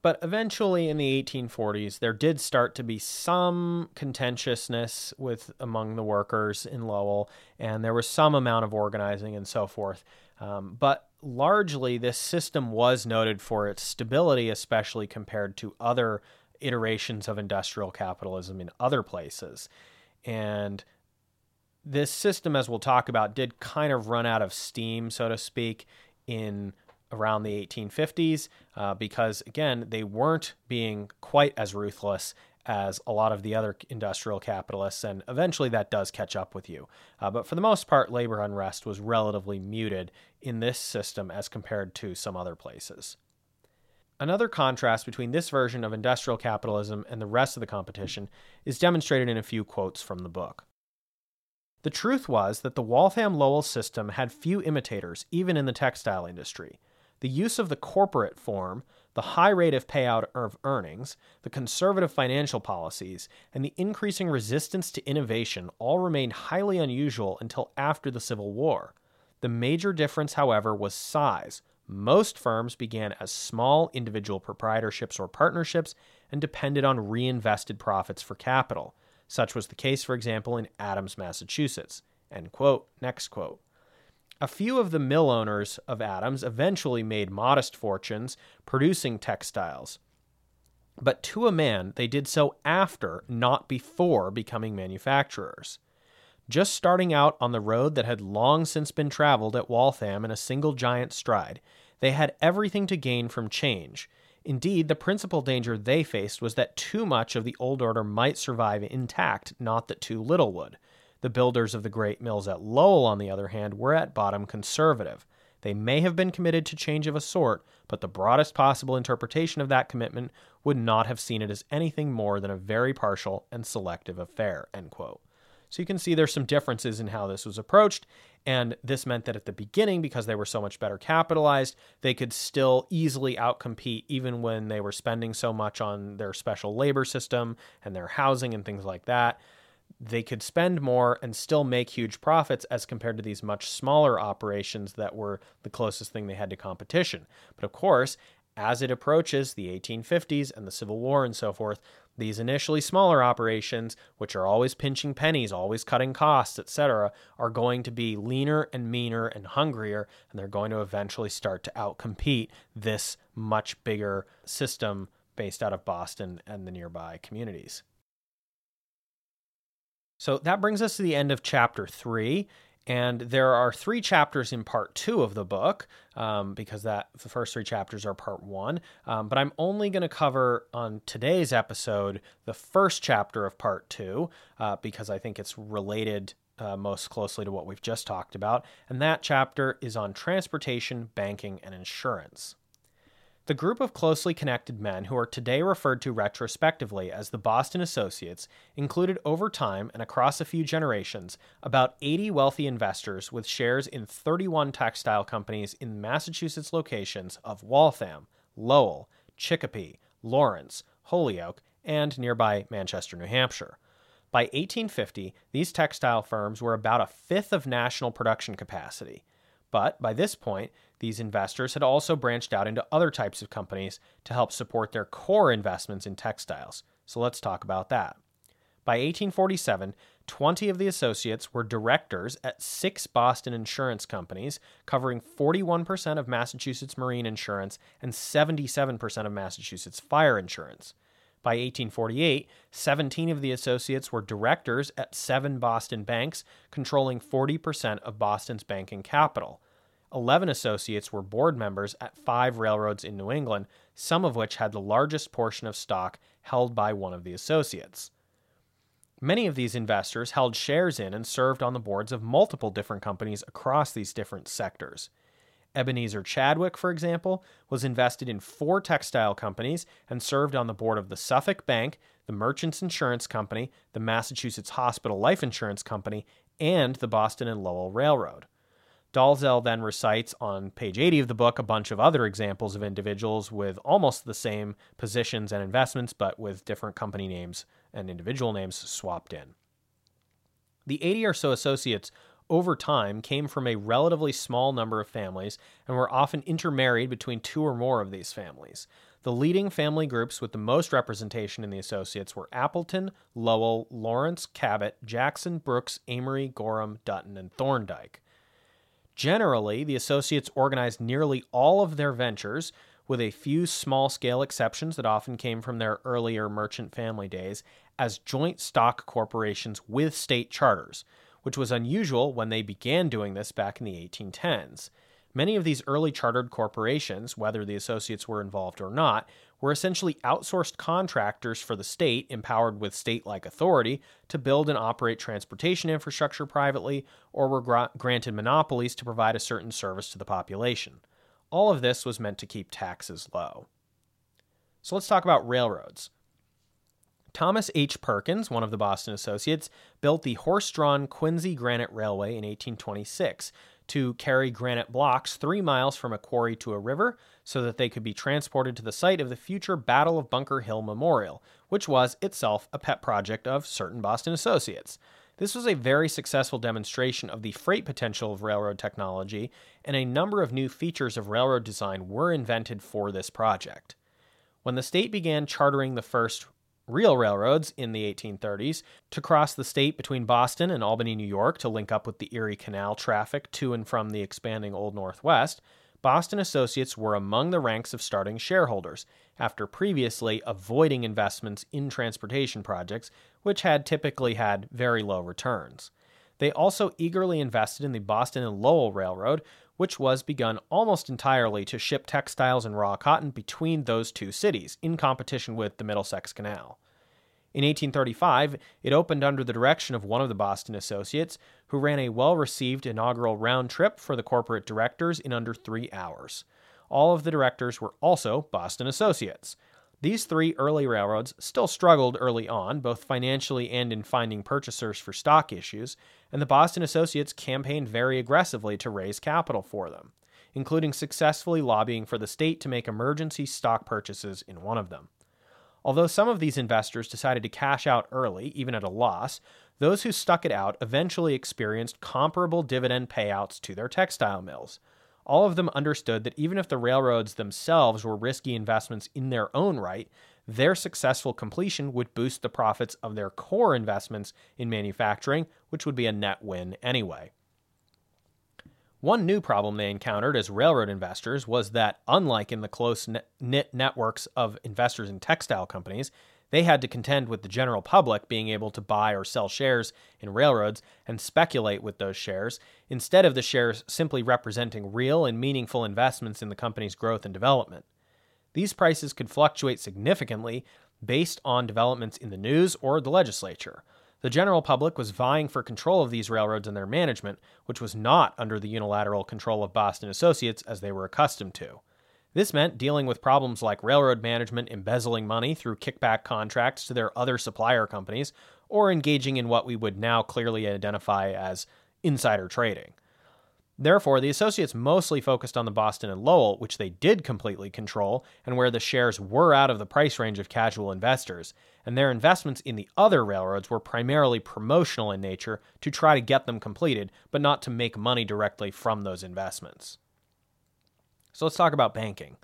[SPEAKER 1] But eventually in the 1840s, there did start to be some contentiousness with among the workers in Lowell, and there was some amount of organizing and so forth. Um, but largely, this system was noted for its stability, especially compared to other iterations of industrial capitalism in other places. And this system, as we'll talk about, did kind of run out of steam, so to speak, in around the 1850s uh, because, again, they weren't being quite as ruthless as a lot of the other industrial capitalists, and eventually that does catch up with you. Uh, but for the most part, labor unrest was relatively muted in this system as compared to some other places. Another contrast between this version of industrial capitalism and the rest of the competition is demonstrated in a few quotes from the book. The truth was that the Waltham Lowell system had few imitators, even in the textile industry. The use of the corporate form, the high rate of payout of earnings, the conservative financial policies, and the increasing resistance to innovation all remained highly unusual until after the Civil War. The major difference, however, was size. Most firms began as small individual proprietorships or partnerships and depended on reinvested profits for capital. Such was the case, for example, in Adams, Massachusetts. End quote. Next quote. A few of the mill owners of Adams eventually made modest fortunes producing textiles. But to a man, they did so after, not before, becoming manufacturers. Just starting out on the road that had long since been traveled at Waltham in a single giant stride, they had everything to gain from change. Indeed, the principal danger they faced was that too much of the old order might survive intact, not that too little would. The builders of the great mills at Lowell, on the other hand, were at bottom conservative. They may have been committed to change of a sort, but the broadest possible interpretation of that commitment would not have seen it as anything more than a very partial and selective affair. So you can see there's some differences in how this was approached, and this meant that at the beginning, because they were so much better capitalized, they could still easily outcompete even when they were spending so much on their special labor system and their housing and things like that they could spend more and still make huge profits as compared to these much smaller operations that were the closest thing they had to competition. But of course, as it approaches the 1850s and the Civil War and so forth, these initially smaller operations, which are always pinching pennies, always cutting costs, etc., are going to be leaner and meaner and hungrier, and they're going to eventually start to outcompete this much bigger system based out of Boston and the nearby communities. So that brings us to the end of chapter three. And there are three chapters in part two of the book, um, because that the first three chapters are part one. Um, but I'm only going to cover on today's episode the first chapter of part two, uh, because I think it's related uh, most closely to what we've just talked about. And that chapter is on transportation, banking, and insurance. The group of closely connected men who are today referred to retrospectively as the Boston Associates included over time and across a few generations about 80 wealthy investors with shares in 31 textile companies in Massachusetts locations of Waltham, Lowell, Chicopee, Lawrence, Holyoke, and nearby Manchester, New Hampshire. By 1850, these textile firms were about a fifth of national production capacity. But by this point, these investors had also branched out into other types of companies to help support their core investments in textiles. So let's talk about that. By 1847, 20 of the associates were directors at six Boston insurance companies, covering 41% of Massachusetts marine insurance and 77% of Massachusetts fire insurance. By 1848, 17 of the associates were directors at seven Boston banks, controlling 40% of Boston's banking capital. 11 associates were board members at five railroads in New England, some of which had the largest portion of stock held by one of the associates. Many of these investors held shares in and served on the boards of multiple different companies across these different sectors. Ebenezer Chadwick, for example, was invested in four textile companies and served on the board of the Suffolk Bank, the Merchants Insurance Company, the Massachusetts Hospital Life Insurance Company, and the Boston and Lowell Railroad. Dalzell then recites on page 80 of the book a bunch of other examples of individuals with almost the same positions and investments, but with different company names and individual names swapped in. The 80 or so associates over time came from a relatively small number of families and were often intermarried between two or more of these families. The leading family groups with the most representation in the associates were Appleton, Lowell, Lawrence, Cabot, Jackson, Brooks, Amory, Gorham, Dutton, and Thorndike. Generally, the associates organized nearly all of their ventures, with a few small scale exceptions that often came from their earlier merchant family days, as joint stock corporations with state charters, which was unusual when they began doing this back in the 1810s. Many of these early chartered corporations, whether the associates were involved or not, were essentially outsourced contractors for the state, empowered with state like authority, to build and operate transportation infrastructure privately, or were gra- granted monopolies to provide a certain service to the population. All of this was meant to keep taxes low. So let's talk about railroads. Thomas H. Perkins, one of the Boston associates, built the horse drawn Quincy Granite Railway in 1826 to carry granite blocks three miles from a quarry to a river so that they could be transported to the site of the future Battle of Bunker Hill Memorial, which was itself a pet project of certain Boston associates. This was a very successful demonstration of the freight potential of railroad technology, and a number of new features of railroad design were invented for this project. When the state began chartering the first real railroads in the 1830s to cross the state between Boston and Albany, New York to link up with the Erie Canal traffic to and from the expanding Old Northwest, Boston Associates were among the ranks of starting shareholders, after previously avoiding investments in transportation projects, which had typically had very low returns. They also eagerly invested in the Boston and Lowell Railroad, which was begun almost entirely to ship textiles and raw cotton between those two cities, in competition with the Middlesex Canal. In 1835, it opened under the direction of one of the Boston associates, who ran a well received inaugural round trip for the corporate directors in under three hours. All of the directors were also Boston associates. These three early railroads still struggled early on, both financially and in finding purchasers for stock issues, and the Boston Associates campaigned very aggressively to raise capital for them, including successfully lobbying for the state to make emergency stock purchases in one of them. Although some of these investors decided to cash out early, even at a loss, those who stuck it out eventually experienced comparable dividend payouts to their textile mills all of them understood that even if the railroads themselves were risky investments in their own right, their successful completion would boost the profits of their core investments in manufacturing, which would be a net win anyway. One new problem they encountered as railroad investors was that, unlike in the close knit networks of investors in textile companies, they had to contend with the general public being able to buy or sell shares in railroads and speculate with those shares, instead of the shares simply representing real and meaningful investments in the company's growth and development. These prices could fluctuate significantly based on developments in the news or the legislature. The general public was vying for control of these railroads and their management, which was not under the unilateral control of Boston Associates as they were accustomed to. This meant dealing with problems like railroad management embezzling money through kickback contracts to their other supplier companies, or engaging in what we would now clearly identify as insider trading. Therefore, the associates mostly focused on the Boston and Lowell, which they did completely control, and where the shares were out of the price range of casual investors, and their investments in the other railroads were primarily promotional in nature to try to get them completed, but not to make money directly from those investments. So let's talk about banking.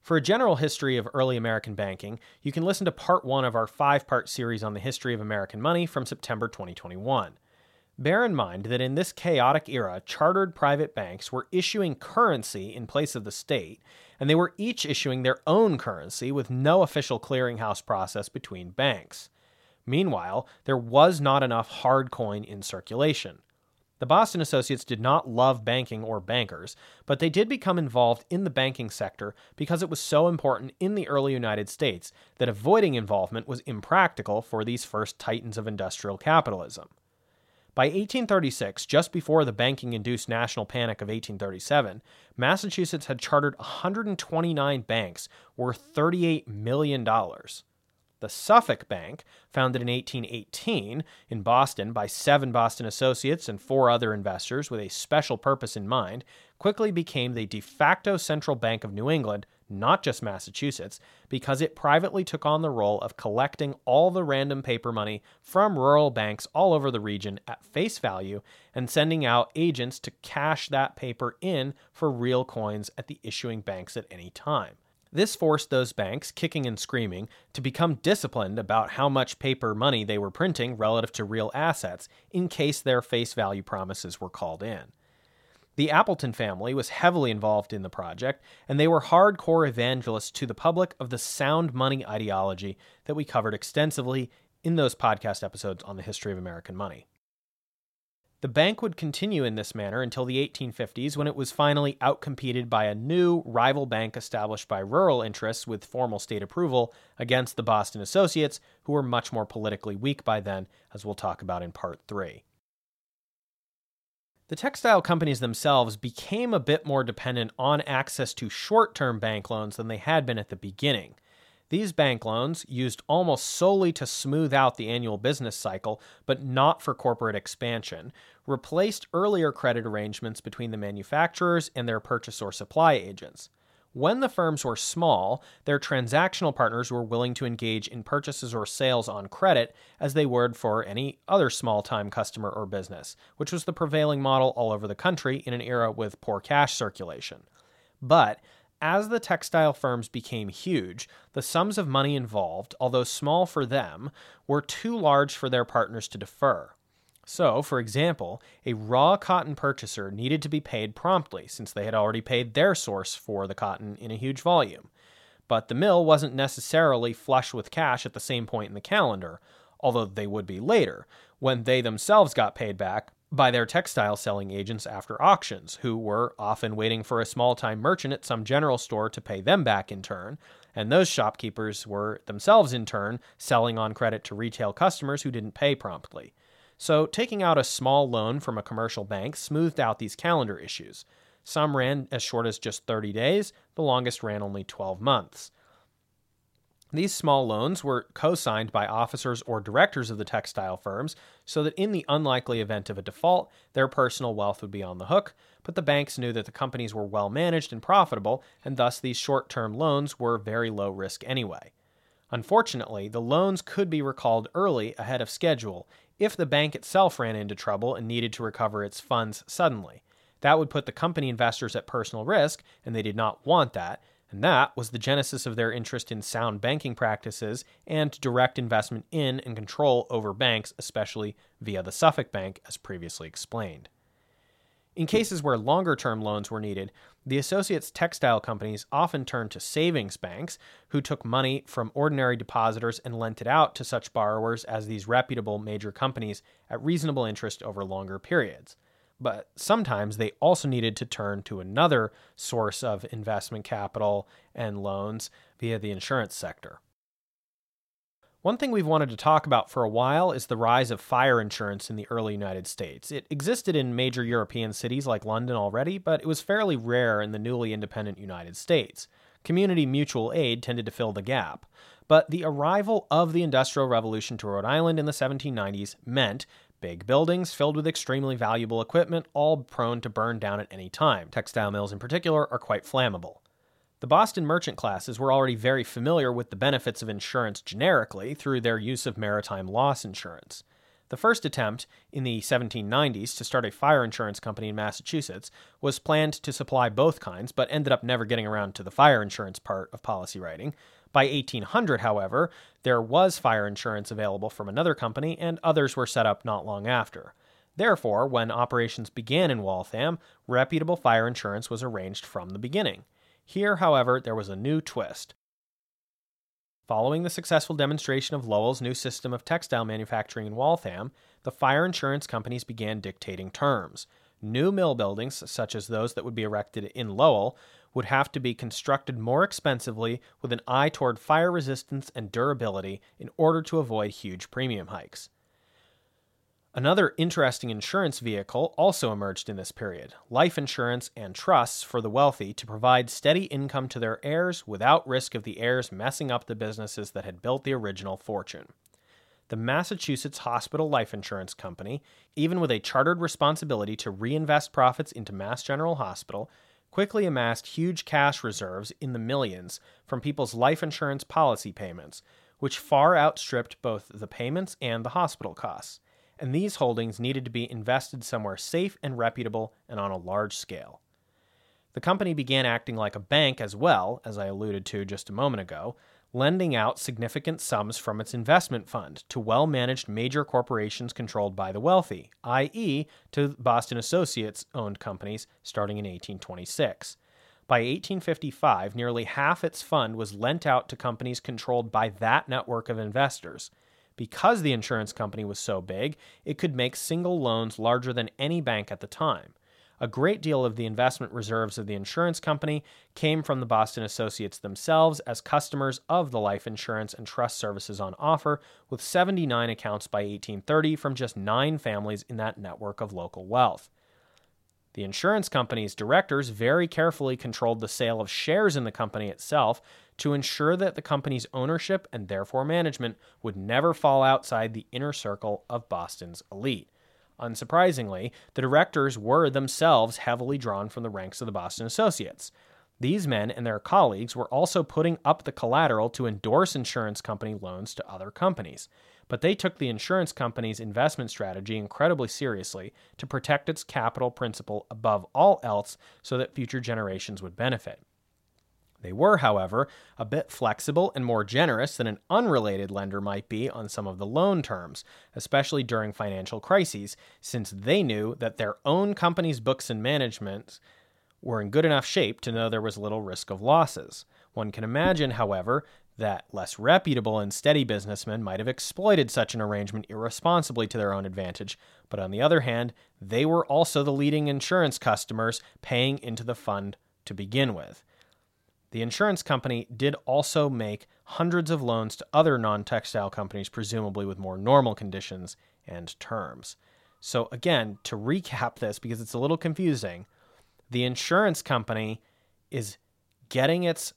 [SPEAKER 1] For a general history of early American banking, you can listen to part one of our five part series on the history of American money from September 2021. Bear in mind that in this chaotic era, chartered private banks were issuing currency in place of the state, and they were each issuing their own currency with no official clearinghouse process between banks. Meanwhile, there was not enough hard coin in circulation. The Boston Associates did not love banking or bankers, but they did become involved in the banking sector because it was so important in the early United States that avoiding involvement was impractical for these first titans of industrial capitalism. By 1836, just before the banking induced national panic of 1837, Massachusetts had chartered 129 banks worth $38 million. The Suffolk Bank, founded in 1818 in Boston by seven Boston associates and four other investors with a special purpose in mind, quickly became the de facto central bank of New England, not just Massachusetts, because it privately took on the role of collecting all the random paper money from rural banks all over the region at face value and sending out agents to cash that paper in for real coins at the issuing banks at any time. This forced those banks, kicking and screaming, to become disciplined about how much paper money they were printing relative to real assets in case their face value promises were called in. The Appleton family was heavily involved in the project, and they were hardcore evangelists to the public of the sound money ideology that we covered extensively in those podcast episodes on the history of American money. The bank would continue in this manner until the 1850s when it was finally outcompeted by a new rival bank established by rural interests with formal state approval against the Boston Associates, who were much more politically weak by then, as we'll talk about in part 3. The textile companies themselves became a bit more dependent on access to short term bank loans than they had been at the beginning. These bank loans, used almost solely to smooth out the annual business cycle, but not for corporate expansion, replaced earlier credit arrangements between the manufacturers and their purchase or supply agents. When the firms were small, their transactional partners were willing to engage in purchases or sales on credit as they would for any other small time customer or business, which was the prevailing model all over the country in an era with poor cash circulation. But as the textile firms became huge, the sums of money involved, although small for them, were too large for their partners to defer. So, for example, a raw cotton purchaser needed to be paid promptly since they had already paid their source for the cotton in a huge volume. But the mill wasn't necessarily flush with cash at the same point in the calendar, although they would be later, when they themselves got paid back by their textile selling agents after auctions, who were often waiting for a small time merchant at some general store to pay them back in turn, and those shopkeepers were themselves in turn selling on credit to retail customers who didn't pay promptly. So, taking out a small loan from a commercial bank smoothed out these calendar issues. Some ran as short as just 30 days, the longest ran only 12 months. These small loans were co signed by officers or directors of the textile firms so that in the unlikely event of a default, their personal wealth would be on the hook, but the banks knew that the companies were well managed and profitable, and thus these short term loans were very low risk anyway. Unfortunately, the loans could be recalled early ahead of schedule if the bank itself ran into trouble and needed to recover its funds suddenly. That would put the company investors at personal risk, and they did not want that, and that was the genesis of their interest in sound banking practices and direct investment in and control over banks, especially via the Suffolk Bank, as previously explained. In cases where longer term loans were needed, the associates' textile companies often turned to savings banks, who took money from ordinary depositors and lent it out to such borrowers as these reputable major companies at reasonable interest over longer periods but sometimes they also needed to turn to another source of investment capital and loans via the insurance sector. One thing we've wanted to talk about for a while is the rise of fire insurance in the early United States. It existed in major European cities like London already, but it was fairly rare in the newly independent United States. Community mutual aid tended to fill the gap. But the arrival of the Industrial Revolution to Rhode Island in the 1790s meant Big buildings filled with extremely valuable equipment, all prone to burn down at any time. Textile mills, in particular, are quite flammable. The Boston merchant classes were already very familiar with the benefits of insurance generically through their use of maritime loss insurance. The first attempt in the 1790s to start a fire insurance company in Massachusetts was planned to supply both kinds, but ended up never getting around to the fire insurance part of policy writing. By 1800, however, there was fire insurance available from another company, and others were set up not long after. Therefore, when operations began in Waltham, reputable fire insurance was arranged from the beginning. Here, however, there was a new twist. Following the successful demonstration of Lowell's new system of textile manufacturing in Waltham, the fire insurance companies began dictating terms. New mill buildings, such as those that would be erected in Lowell, would have to be constructed more expensively with an eye toward fire resistance and durability in order to avoid huge premium hikes. Another interesting insurance vehicle also emerged in this period life insurance and trusts for the wealthy to provide steady income to their heirs without risk of the heirs messing up the businesses that had built the original fortune. The Massachusetts Hospital Life Insurance Company, even with a chartered responsibility to reinvest profits into Mass General Hospital, quickly amassed huge cash reserves in the millions from people's life insurance policy payments, which far outstripped both the payments and the hospital costs and these holdings needed to be invested somewhere safe and reputable and on a large scale. The company began acting like a bank as well, as I alluded to just a moment ago, lending out significant sums from its investment fund to well managed major corporations controlled by the wealthy, i.e., to Boston Associates owned companies starting in 1826. By 1855, nearly half its fund was lent out to companies controlled by that network of investors. Because the insurance company was so big, it could make single loans larger than any bank at the time. A great deal of the investment reserves of the insurance company came from the Boston Associates themselves as customers of the life insurance and trust services on offer, with 79 accounts by 1830 from just nine families in that network of local wealth. The insurance company's directors very carefully controlled the sale of shares in the company itself to ensure that the company's ownership and therefore management would never fall outside the inner circle of Boston's elite. Unsurprisingly, the directors were themselves heavily drawn from the ranks of the Boston Associates. These men and their colleagues were also putting up the collateral to endorse insurance company loans to other companies. But they took the insurance company's investment strategy incredibly seriously to protect its capital principal above all else so that future generations would benefit. They were, however, a bit flexible and more generous than an unrelated lender might be on some of the loan terms, especially during financial crises, since they knew that their own company's books and management were in good enough shape to know there was little risk of losses. One can imagine, however, that less reputable and steady businessmen might have exploited such an arrangement irresponsibly to their own advantage, but on the other hand, they were also the leading insurance customers paying into the fund to begin with. The insurance company did also make hundreds of loans to other non textile companies, presumably with more normal conditions and terms. So, again, to recap this, because it's a little confusing, the insurance company is getting its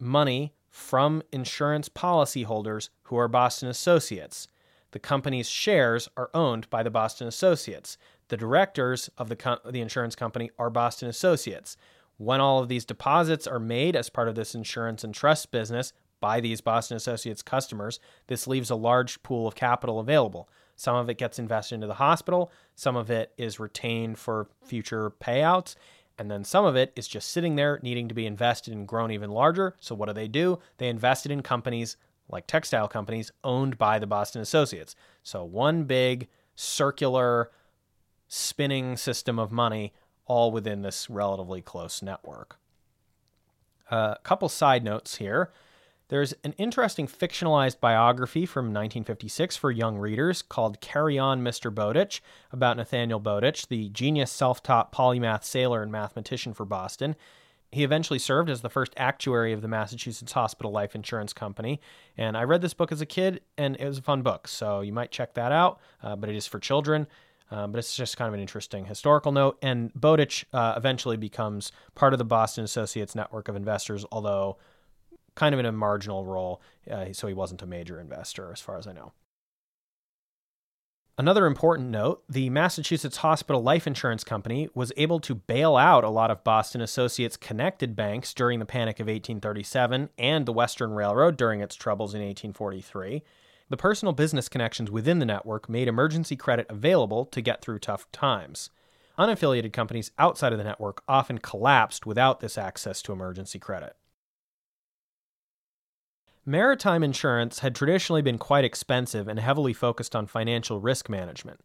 [SPEAKER 1] money from insurance policyholders who are Boston Associates. The company's shares are owned by the Boston Associates. The directors of the, co- the insurance company are Boston Associates. When all of these deposits are made as part of this insurance and trust business by these Boston Associates customers, this leaves a large pool of capital available. Some of it gets invested into the hospital, some of it is retained for future payouts, and then some of it is just sitting there needing to be invested and grown even larger. So, what do they do? They invest it in companies like textile companies owned by the Boston Associates. So, one big circular spinning system of money all within this relatively close network. A uh, couple side notes here. There's an interesting fictionalized biography from 1956 for young readers called Carry On, Mr. Bowditch, about Nathaniel Bowditch, the genius self taught polymath sailor and mathematician for Boston. He eventually served as the first actuary of the Massachusetts Hospital Life Insurance Company. And I read this book as a kid, and it was a fun book. So you might check that out, uh, but it is for children. Um, but it's just kind of an interesting historical note. And Bowditch uh, eventually becomes part of the Boston Associates network of investors, although kind of in a marginal role. Uh, so he wasn't a major investor, as far as I know. Another important note the Massachusetts Hospital Life Insurance Company was able to bail out a lot of Boston Associates connected banks during the Panic of 1837 and the Western Railroad during its troubles in 1843. The personal business connections within the network made emergency credit available to get through tough times. Unaffiliated companies outside of the network often collapsed without this access to emergency credit. Maritime insurance had traditionally been quite expensive and heavily focused on financial risk management.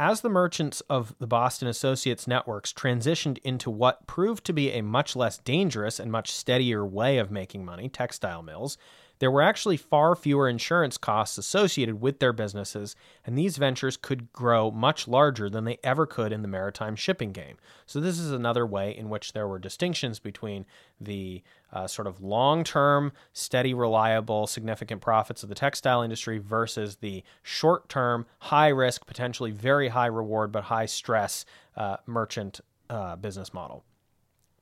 [SPEAKER 1] As the merchants of the Boston Associates networks transitioned into what proved to be a much less dangerous and much steadier way of making money, textile mills, there were actually far fewer insurance costs associated with their businesses, and these ventures could grow much larger than they ever could in the maritime shipping game. So, this is another way in which there were distinctions between the uh, sort of long term, steady, reliable, significant profits of the textile industry versus the short term, high risk, potentially very high reward, but high stress uh, merchant uh, business model.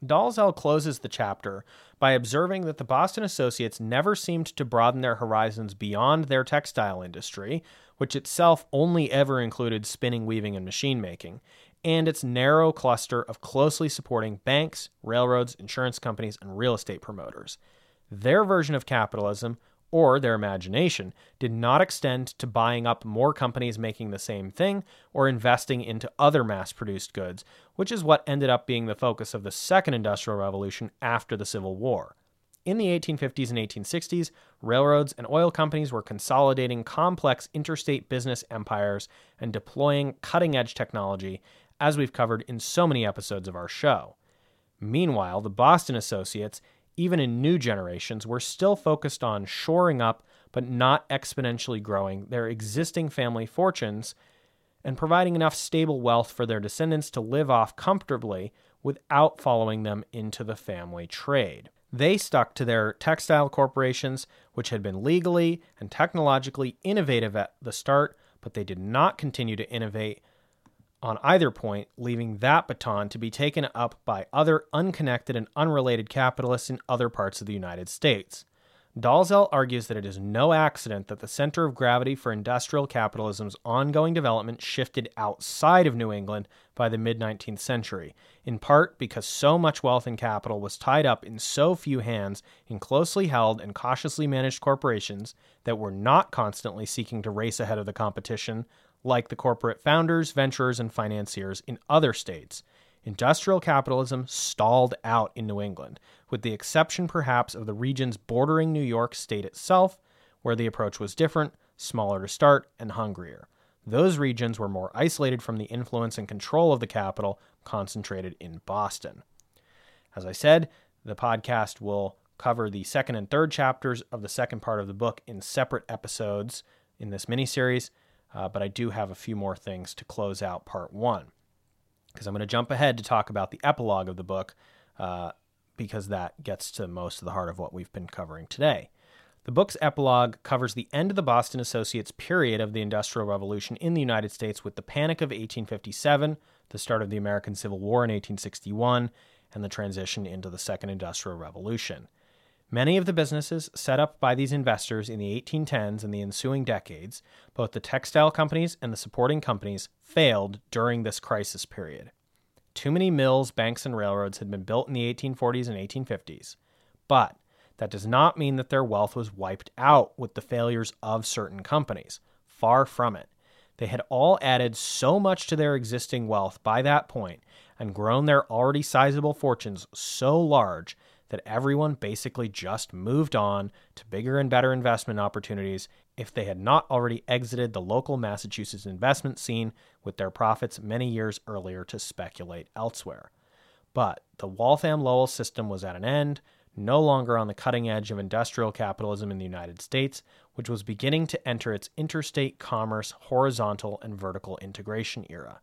[SPEAKER 1] Dalzell closes the chapter by observing that the Boston Associates never seemed to broaden their horizons beyond their textile industry, which itself only ever included spinning, weaving, and machine making, and its narrow cluster of closely supporting banks, railroads, insurance companies, and real estate promoters. Their version of capitalism or their imagination did not extend to buying up more companies making the same thing or investing into other mass produced goods, which is what ended up being the focus of the second industrial revolution after the Civil War. In the 1850s and 1860s, railroads and oil companies were consolidating complex interstate business empires and deploying cutting edge technology, as we've covered in so many episodes of our show. Meanwhile, the Boston Associates even in new generations, were still focused on shoring up but not exponentially growing their existing family fortunes and providing enough stable wealth for their descendants to live off comfortably without following them into the family trade. They stuck to their textile corporations, which had been legally and technologically innovative at the start, but they did not continue to innovate on either point, leaving that baton to be taken up by other unconnected and unrelated capitalists in other parts of the United States. Dalzell argues that it is no accident that the center of gravity for industrial capitalism's ongoing development shifted outside of New England by the mid 19th century, in part because so much wealth and capital was tied up in so few hands in closely held and cautiously managed corporations that were not constantly seeking to race ahead of the competition like the corporate founders, venturers, and financiers in other states, industrial capitalism stalled out in New England, with the exception perhaps of the regions bordering New York State itself, where the approach was different, smaller to start, and hungrier. Those regions were more isolated from the influence and control of the capital concentrated in Boston. As I said, the podcast will cover the second and third chapters of the second part of the book in separate episodes in this miniseries uh, but I do have a few more things to close out part one. Because I'm going to jump ahead to talk about the epilogue of the book, uh, because that gets to most of the heart of what we've been covering today. The book's epilogue covers the end of the Boston Associates period of the Industrial Revolution in the United States with the Panic of 1857, the start of the American Civil War in 1861, and the transition into the Second Industrial Revolution. Many of the businesses set up by these investors in the 1810s and the ensuing decades, both the textile companies and the supporting companies, failed during this crisis period. Too many mills, banks, and railroads had been built in the 1840s and 1850s. But that does not mean that their wealth was wiped out with the failures of certain companies. Far from it. They had all added so much to their existing wealth by that point and grown their already sizable fortunes so large that everyone basically just moved on to bigger and better investment opportunities if they had not already exited the local Massachusetts investment scene with their profits many years earlier to speculate elsewhere. But the Waltham Lowell system was at an end, no longer on the cutting edge of industrial capitalism in the United States, which was beginning to enter its interstate commerce horizontal and vertical integration era.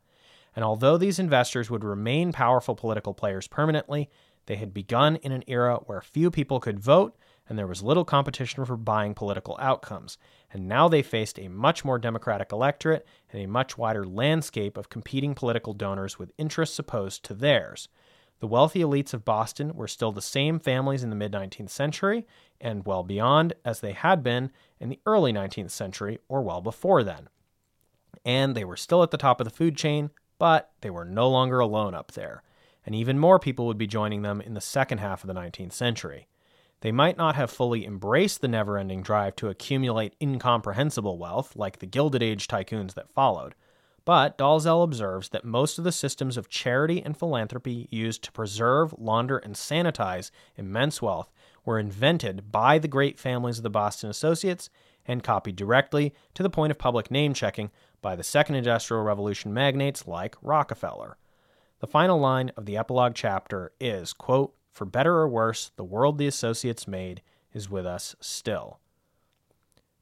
[SPEAKER 1] And although these investors would remain powerful political players permanently, they had begun in an era where few people could vote and there was little competition for buying political outcomes. And now they faced a much more democratic electorate and a much wider landscape of competing political donors with interests opposed to theirs. The wealthy elites of Boston were still the same families in the mid 19th century and well beyond as they had been in the early 19th century or well before then. And they were still at the top of the food chain, but they were no longer alone up there and even more people would be joining them in the second half of the 19th century. They might not have fully embraced the never ending drive to accumulate incomprehensible wealth like the Gilded Age tycoons that followed. But Dalzell observes that most of the systems of charity and philanthropy used to preserve, launder, and sanitize immense wealth were invented by the great families of the Boston Associates and copied directly to the point of public name checking by the Second Industrial Revolution magnates like Rockefeller. The final line of the epilogue chapter is, quote, For better or worse, the world the Associates made is with us still.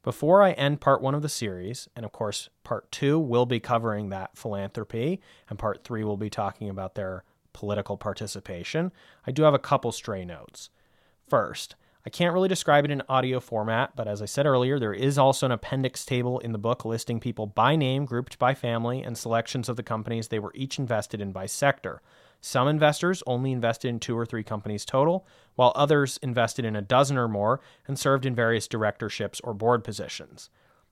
[SPEAKER 1] Before I end part one of the series, and of course, part two will be covering that philanthropy, and part three will be talking about their political participation, I do have a couple stray notes. First, I can't really describe it in audio format, but as I said earlier, there is also an appendix table in the book listing people by name, grouped by family, and selections of the companies they were each invested in by sector. Some investors only invested in two or three companies total, while others invested in a dozen or more and served in various directorships or board positions.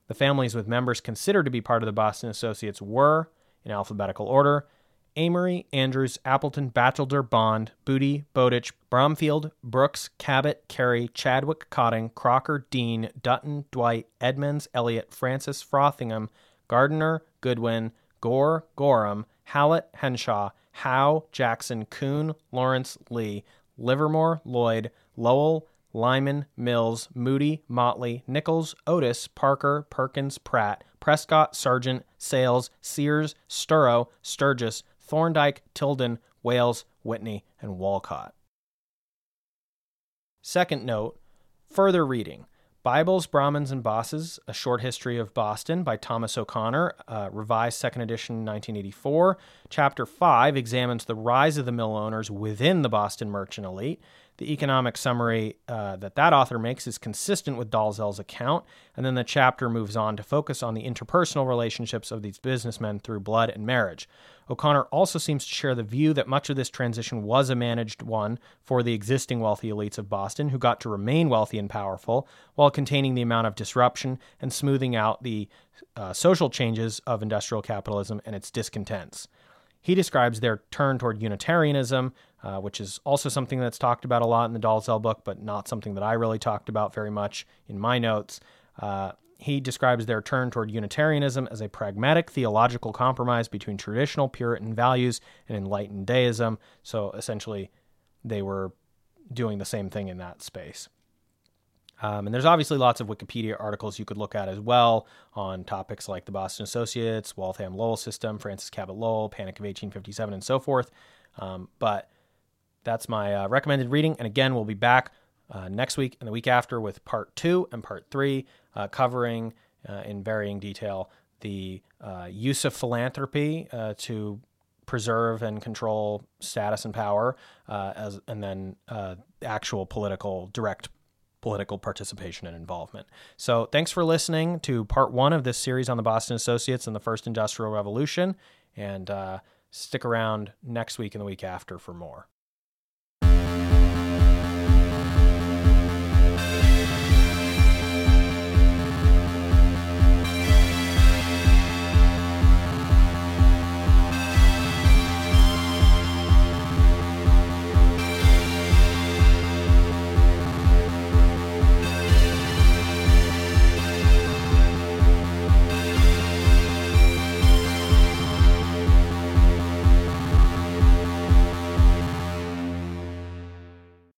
[SPEAKER 1] The families with members considered to be part of the Boston Associates were, in alphabetical order, Amory, Andrews, Appleton, Batchelder, Bond, Booty, Bowditch, Bromfield, Brooks, Cabot, Carey, Chadwick, Cotting, Crocker, Dean, Dutton, Dwight, Edmonds, Elliott, Francis, Frothingham, Gardiner, Goodwin, Gore, Gorham, Hallett, Henshaw, Howe, Jackson, Coon, Lawrence, Lee, Livermore, Lloyd, Lowell, Lyman, Mills, Moody, Motley, Nichols, Otis, Parker, Perkins, Pratt, Prescott, Sargent, Sales, Sears, Storrow, Sturgis, Thorndike, Tilden, Wales, Whitney, and Wolcott. Second note further reading Bibles, Brahmins, and Bosses A Short History of Boston by Thomas O'Connor, uh, revised second edition 1984. Chapter 5 examines the rise of the mill owners within the Boston merchant elite. The economic summary uh, that that author makes is consistent with Dalzell's account, and then the chapter moves on to focus on the interpersonal relationships of these businessmen through blood and marriage. O'Connor also seems to share the view that much of this transition was a managed one for the existing wealthy elites of Boston, who got to remain wealthy and powerful while containing the amount of disruption and smoothing out the uh, social changes of industrial capitalism and its discontents. He describes their turn toward Unitarianism, uh, which is also something that's talked about a lot in the Dalzell book, but not something that I really talked about very much in my notes. Uh, he describes their turn toward Unitarianism as a pragmatic theological compromise between traditional Puritan values and enlightened deism. So essentially, they were doing the same thing in that space. Um, and there's obviously lots of Wikipedia articles you could look at as well on topics like the Boston Associates, Waltham Lowell system, Francis Cabot Lowell, Panic of 1857, and so forth. Um, but that's my uh, recommended reading. And again, we'll be back uh, next week and the week after with part two and part three, uh, covering uh, in varying detail the uh, use of philanthropy uh, to preserve and control status and power, as and then actual political direct political participation and involvement. So, thanks for listening to part one of this series on the Boston Associates and the First Industrial Revolution. And uh, stick around next week and the week after for more.